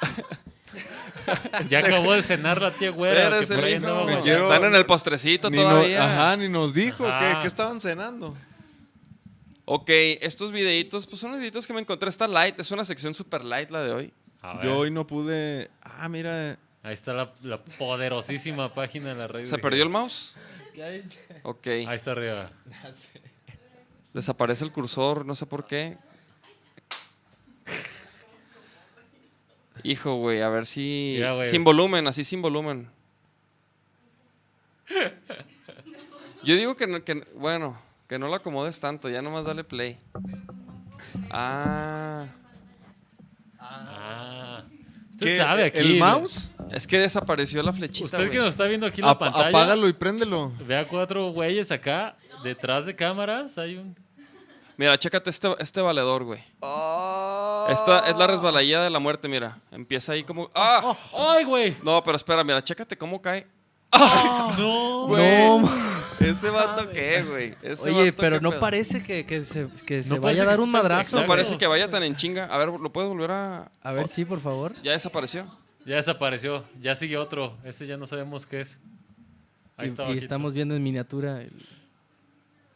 [LAUGHS] [LAUGHS] Ya acabó de cenar la tía güera. que por ahí andaba guardando. quiero- Están en el postrecito Ni no- todavía. ajá, ni nos dijo. ¿Qué, Ajá. qué estaban cenando? Ok, estos videitos, pues son los videitos que me encontré. Está light, es una sección super light la de hoy. A ver, Yo hoy no pude. Ah, mira. Ahí está la, la poderosísima página de la red. ¿Se perdió el mouse? Ok. Ahí está arriba. Desaparece el cursor, no sé por qué. Hijo, güey, a ver si. Mira, güey. sin volumen, así sin volumen. Yo digo que, no- que- bueno, que no la acomodes tanto, ya nomás dale play. Ah, Ah. Usted ¿Qué? sabe aquí. ¿El mouse? es que desapareció la flechita. Usted que güey. nos está viendo aquí en la Ap- pantalla. apágalo y préndelo. Vea cuatro güeyes acá. Detrás de cámaras hay un. Mira, chécate este, este valedor, güey. Ah. Esta es la resbaladilla de la muerte, mira. Empieza ahí como. ¡Ah! ¡Ay, güey! No, pero espera, mira, chécate cómo cae. No. Güey. Ese vato qué, güey. Ese Oye, vato, pero qué no pedo. parece que, que se, que se No vaya a dar que un esté- madrazo. No parece que vaya tan en chinga. A ver, ¿lo puedes volver a...? A ver, sí, por favor. Ya desapareció. Ya desapareció. Ya sigue otro. Ese ya no sabemos qué es. Ahí Y, está. y bajito. estamos viendo en miniatura. el-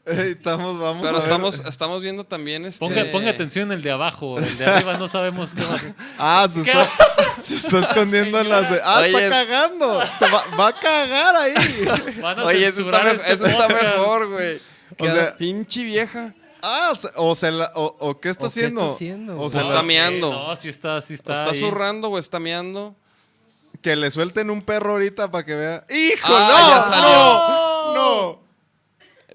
estamos, vamos Pero a ver. estamos, estamos viendo también este... Ponga, ponga atención el de abajo. El de arriba no sabemos qué va a hacer. [LAUGHS] Ah, se está, [LAUGHS] se está escondiendo en las. Ah, Oye, está cagando. Va, va a cagar ahí. [LAUGHS] Van a Oye, eso está, este eso está mejor, güey. O sea, Pinche vieja. ah, o, se la, o, o qué está ¿O qué haciendo. está haciendo, o se está meando. No, sí está, sí O está. está ahí. zurrando o está meando. que le suelten un perro ahorita para que vea. ¡Hijo! Ah, ya ¡No! salió. ¡No! ¡No!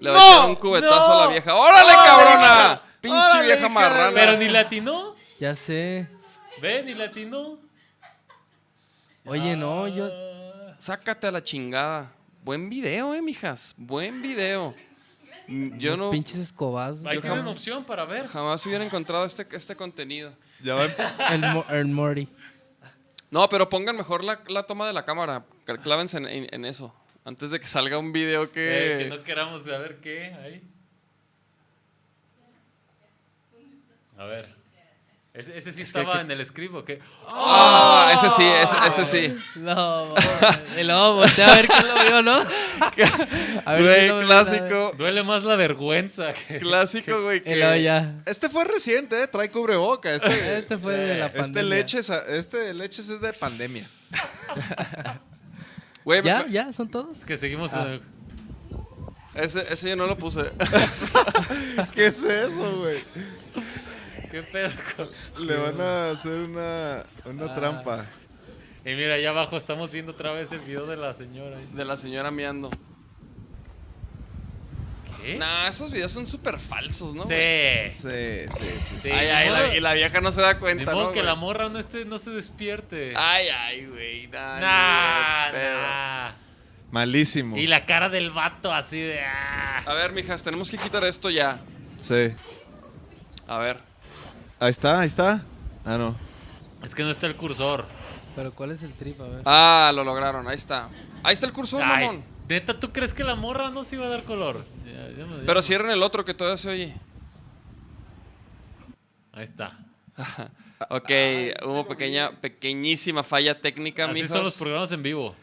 Le va a ¡No! echar un cubetazo ¡No! a la vieja. ¡Órale, cabrona! Pinche ¡Órale, vieja hija de marrana. Pero ni latino. Ya sé. Ve, ni latino. Oye, no, yo. Sácate a la chingada. Buen video, eh, mijas. Buen video. Mm, Yo los no... Pinches escobazos. Ahí Yo tienen jamás- opción para ver. Jamás hubiera encontrado este, este contenido. Ya va a El, Mo- el Morty. No, pero pongan mejor la, la toma de la cámara. Cl- Clávense en, en- en eso. Antes de que salga un video que... Eh, que no queramos saber qué. Ahí. A ver. Ese, ese sí Es estaba que- en el script, ¿o qué? Ah, ese sí, ese, ese sí. No, el lobo, voltea a ver quién lo vio, ¿no? A ver Güey, vio, clásico. Duele más la vergüenza que... Clásico, güey. El Que... ya. Este fue reciente, ¿eh? Trae cubreboca. Este, [LAUGHS] Este fue de la este pandemia. leches, este leches es de pandemia. [LAUGHS] Güey, ¿Ya? me- ¿Ya? ¿Son todos? Que seguimos Ah. el... Ese, ese yo no lo puse. [LAUGHS] ¿Qué es eso, güey? ¿Qué pedo? con- Le van a hacer una, una trampa. Y mira, allá abajo estamos viendo otra vez el video de la señora. De la señora meando. ¿Qué? Nah, esos videos son súper falsos, ¿no? sí. güey? Sí, sí, sí. Sí, Ay, ay, la- y la vieja no se da cuenta, modo ¿no? que güey? la morra no, esté, no se despierte. Ay, ay, güey. Nah, nah. Malísimo. Y la cara del vato así de... ah. A ver, mijas, tenemos que quitar esto ya. Sí. A ver. Ahí está, ahí está. Ah, no. Es que no está el cursor. Pero ¿cuál es el trip? A ver. Ah, lo lograron. Ahí está. Ahí está el cursor, Ay, mamón. neta, ¿tú crees que la morra no se iba a dar color? Pero cierren el otro que todavía se oye. Ahí está. [LAUGHS] Ok, hubo pequeña, pequeñísima falla técnica, Así mijos. son los programas en vivo.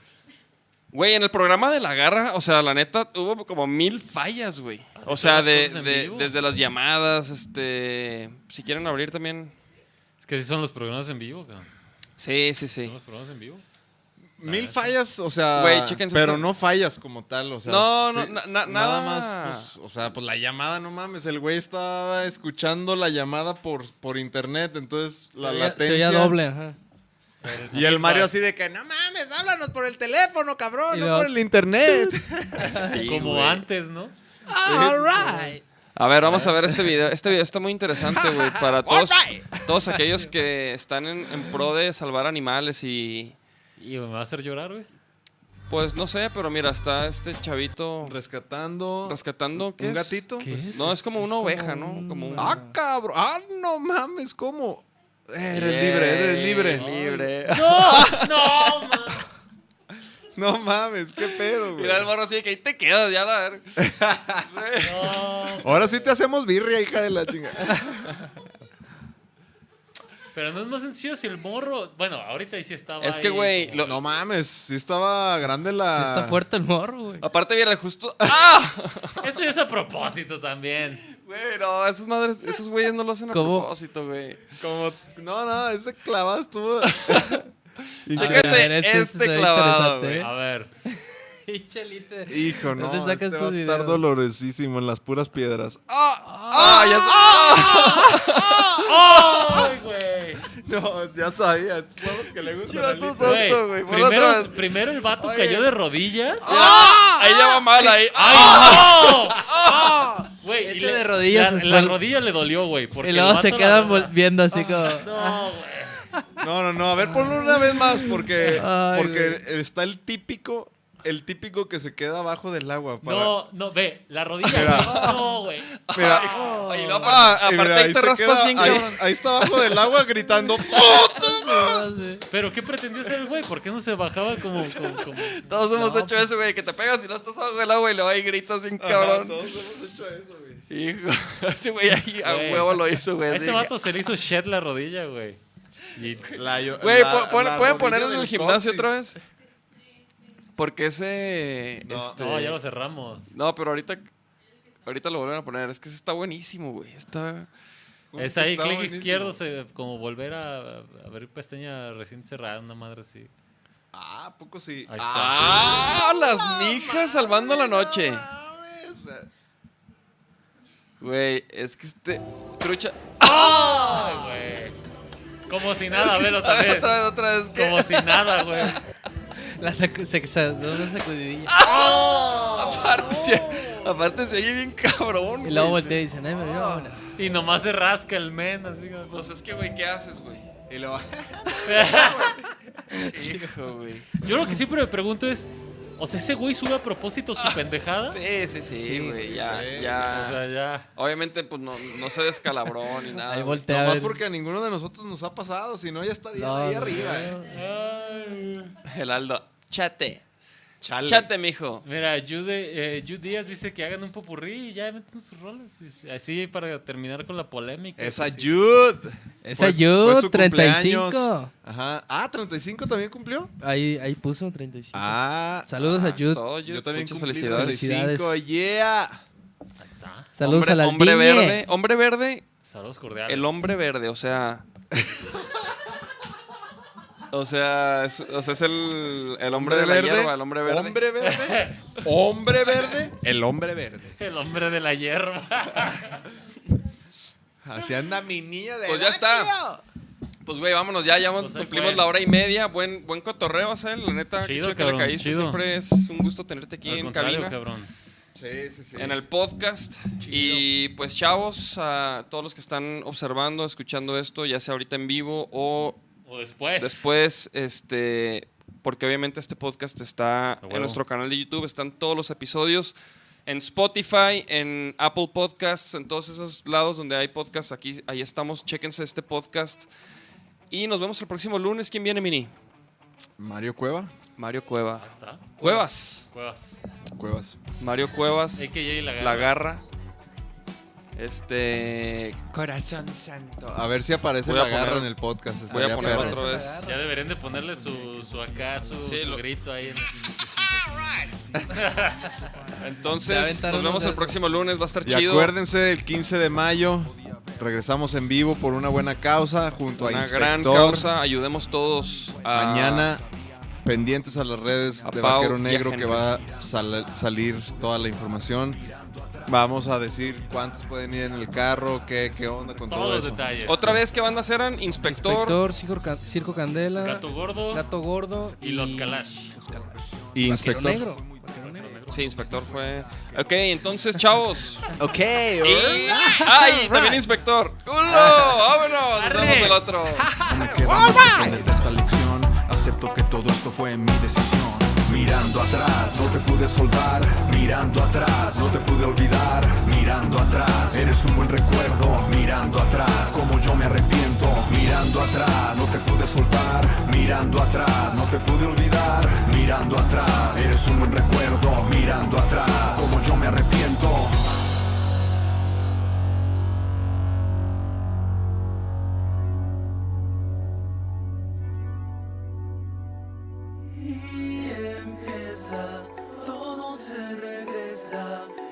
Güey, en el programa de la garra, o sea, la neta, hubo como mil fallas, güey. ¿Así O son sea, de, desde las llamadas, este... Si quieren abrir también. Es que así son los programas en vivo, cabrón. Sí, sí, Son sí. los programas en vivo. Mil fallas, o sea. Güey, chéquense Pero esto. no fallas como tal, o sea. No, no, na- na- nada nada. más, pues, o sea, pues la llamada, no mames. El güey estaba escuchando la llamada por, por internet, entonces la latencia. Se oía doble, ajá. [LAUGHS] Y el Mario así de que, no mames, háblanos por el teléfono, cabrón, Y no luego- por el internet. [LAUGHS] Sí, Como güey. antes, ¿no? All right. A ver, vamos a ver este video. Este video está muy interesante, güey. Para [LAUGHS] todos, todos aquellos que están en, en pro de salvar animales y... Y me va a hacer llorar, güey. Pues no sé, pero mira, está este chavito Rescatando. rescatando. ¿qué ¿Un es? gatito? ¿Qué es? No, es como una como oveja, ¿no? Como un... Ah, cabrón. Ah, no mames, ¿cómo? Eres libre, eres libre. Libre. ¡No! [LAUGHS] ¡No, man! No mames, qué pedo, güey. Mira el morro así de que ahí te quedas, ya la ver. [LAUGHS] No. Ahora sí te hacemos birria, hija de la chinga. [LAUGHS] Pero no es más sencillo si el morro. Bueno, ahorita ahí sí estaba. Es que, güey, lo- No mames, sí estaba grande la. Sí está fuerte el morro, güey. Aparte viene justo. [LAUGHS] ¡Ah! Eso ya es a propósito también. Güey, no, esas madres, esos güeyes no lo hacen a ¿Cómo? propósito, güey. Como. No, no, ese clavado estuvo. [LAUGHS] Chécate este- este, este clavado, güey. A ver. Chelite. Hijo, no. ¿Dónde sacas este tus va a estar dolorosísimo en las puras piedras. ¡Ah! ¡Ah! Ya sé- ¡Ay, güey! [LAUGHS] No, ya sabía. Los que le Lito. tonto, Güey, Primero, primero el vato cayó de rodillas. Ahí ya va mal, ahí. ¡Ay, no! ¡Ah! Güey, Ese le- de rodillas La, rodilla le dolió, güey. Y luego se quedan viendo así como. No, güey. No, no, no. A ver, ponlo una vez más porque, Ay, porque está el típico, el típico que se queda abajo del agua. Para... No, no, ve, la rodilla, Mira. güey. No, güey. Mira. Ahí no, aparte, Ah, y aparte mira, ahí te raspas queda- bien, ahí, cabrón. ahí está abajo del agua gritando. [LAUGHS] ¡Puta! Pero ¿qué pretendió hacer el güey? ¿Por qué no se bajaba como... como, como- Todos hemos No, hecho pues- eso, güey, que te pegas y no estás abajo del agua y luego ahí gritas bien Ajá, cabrón. todos hemos hecho eso, güey. Hijo, [LAUGHS] ese güey ahí a Güey. huevo lo hizo, güey. A ese que- vato se le hizo shed la rodilla, güey. Y La yo- Güey, la- la ¿pueden ponerlo en el gimnasio otra vez? Porque ese... No. este- No, ya lo cerramos. No, pero ahorita... Ahorita lo vuelven a poner. Es que ese está buenísimo, güey. Está... ¿Cómo Es ahí, está clic buenísimo? izquierdo, se, como volver a, a abrir pestaña recién cerrada, una madre así. Ah, ¿a poco sí. Ahí está. ¡Ah! Las mijas salvando la noche. mames. Güey, es que este... Trucha... ¡Ay, güey! Como si nada, [LAUGHS] velo también. [LAUGHS] otra vez, otra vez. ¿qué? Como si nada, güey. [LAUGHS] La sac se, se- de una sacudidilla. [LAUGHS] Aparte se, aparte se oye bien cabrón. Y luego voltea y dice, "Ay, me dio una". Y nomás se rasca el men, así como... Pues es que, güey, ¿qué haces, güey? Y lo [LAUGHS] [LAUGHS] Hijo, güey. Yo lo que siempre me pregunto es, o sea, ese güey sube a propósito su pendejada. Sí, sí, sí, güey. ya, sí. ya. O sea, ya. Obviamente, pues no, no se descalabró [LAUGHS] ni nada. Ahí voltea a Nomás ver. porque a ninguno de nosotros nos ha pasado, si no ya estaría No, ahí no, arriba. no. eh. Ay. El Aldo. Chate. Chale. Chate, mijo. Mira, Jude, eh, Jude Díaz dice que hagan un popurrí y ya meten sus roles. Así para terminar con la polémica. Esa pues, sí. Jude. Esa Fue- Jude, fue su 35. cumpleaños. Ajá. Ah, 35 también cumplió. Ahí, ahí puso 35. Ah. Saludos Ah, a Jude. todo, Jude. Yo también Muchas cumplí felicidades. 35, yeah. Ahí está. Saludos hombre, a la hombre verde. Hombre verde. Saludos cordiales. El hombre verde, o sea. [LAUGHS] O sea, es, o sea, es el, el hombre de la hierba, el hombre verde. Hombre verde. [LAUGHS] hombre verde. El hombre verde. El hombre de la hierba. [LAUGHS] Así anda mi niña de. Pues ya está. Pues, güey, vámonos ya, ya Pues cumplimos la hora y media. Buen, buen cotorreo, Sel. La neta, Chido, chido que le caíste. chido. Siempre es un gusto tenerte aquí Al en cabina. cabrón. Sí, sí, sí. En el podcast. Y pues, chavos, a todos los que están observando, escuchando esto, ya sea ahorita en vivo o O después. después, este. Porque obviamente este podcast está en nuestro canal de YouTube, están todos los episodios en Spotify, en Apple Podcasts, en todos esos lados donde hay podcasts, aquí, ahí estamos, chéquense este podcast. Y nos vemos el próximo lunes. ¿Quién viene, Mini? Mario Cueva. Mario Cueva. Ahí está. Cuevas. Cuevas. Cuevas. Mario Cuevas. La garra. La garra. Este. Corazón santo. A ver si aparece Voy a la garra poner- en el podcast. Voy a Estaría poner perro. otra vez. Ya deberían de ponerle su, su acá, su, Sí, su lo- grito ahí. En [LAUGHS] Ya Entonces, aventaron nos vemos el próximo lunes. Va a estar Y chido. acuérdense, el 15 de mayo regresamos en vivo por una buena causa junto a Una Inspector. gran causa. Ayudemos todos a. Mañana pendientes a las redes A de Pau Vaquero y a Negro Henry. que va a sal- salir toda la información. Vamos a decir cuántos pueden ir en el carro, qué, qué onda con Todos todo los eso. detalles. Otra vez, ¿qué bandas eran? Inspector. Inspector, Circo, Ca- Circo Candela, Gato gordo Gato Gordo y los Kalash. Los Kalash. Y Vaquero Inspector. Negro. Vaquero Negro. Sí, Inspector fue. Ok, entonces, chavos. [LAUGHS] Ok. Y- ¡Ay! También Inspector. ¡Culo! ¡Vámonos! Nos vemos el otro. [LAUGHS] Me esta lección. Acepto que todo esto fue mi decisión. Mirando atrás, no te pude soltar, mirando atrás, no te pude olvidar, mirando atrás, eres un buen recuerdo, mirando atrás, como yo me arrepiento, mirando atrás, no te pude soltar, mirando atrás, no te pude olvidar, mirando atrás, eres un buen recuerdo, mirando atrás, como yo me arrepiento. Atrás.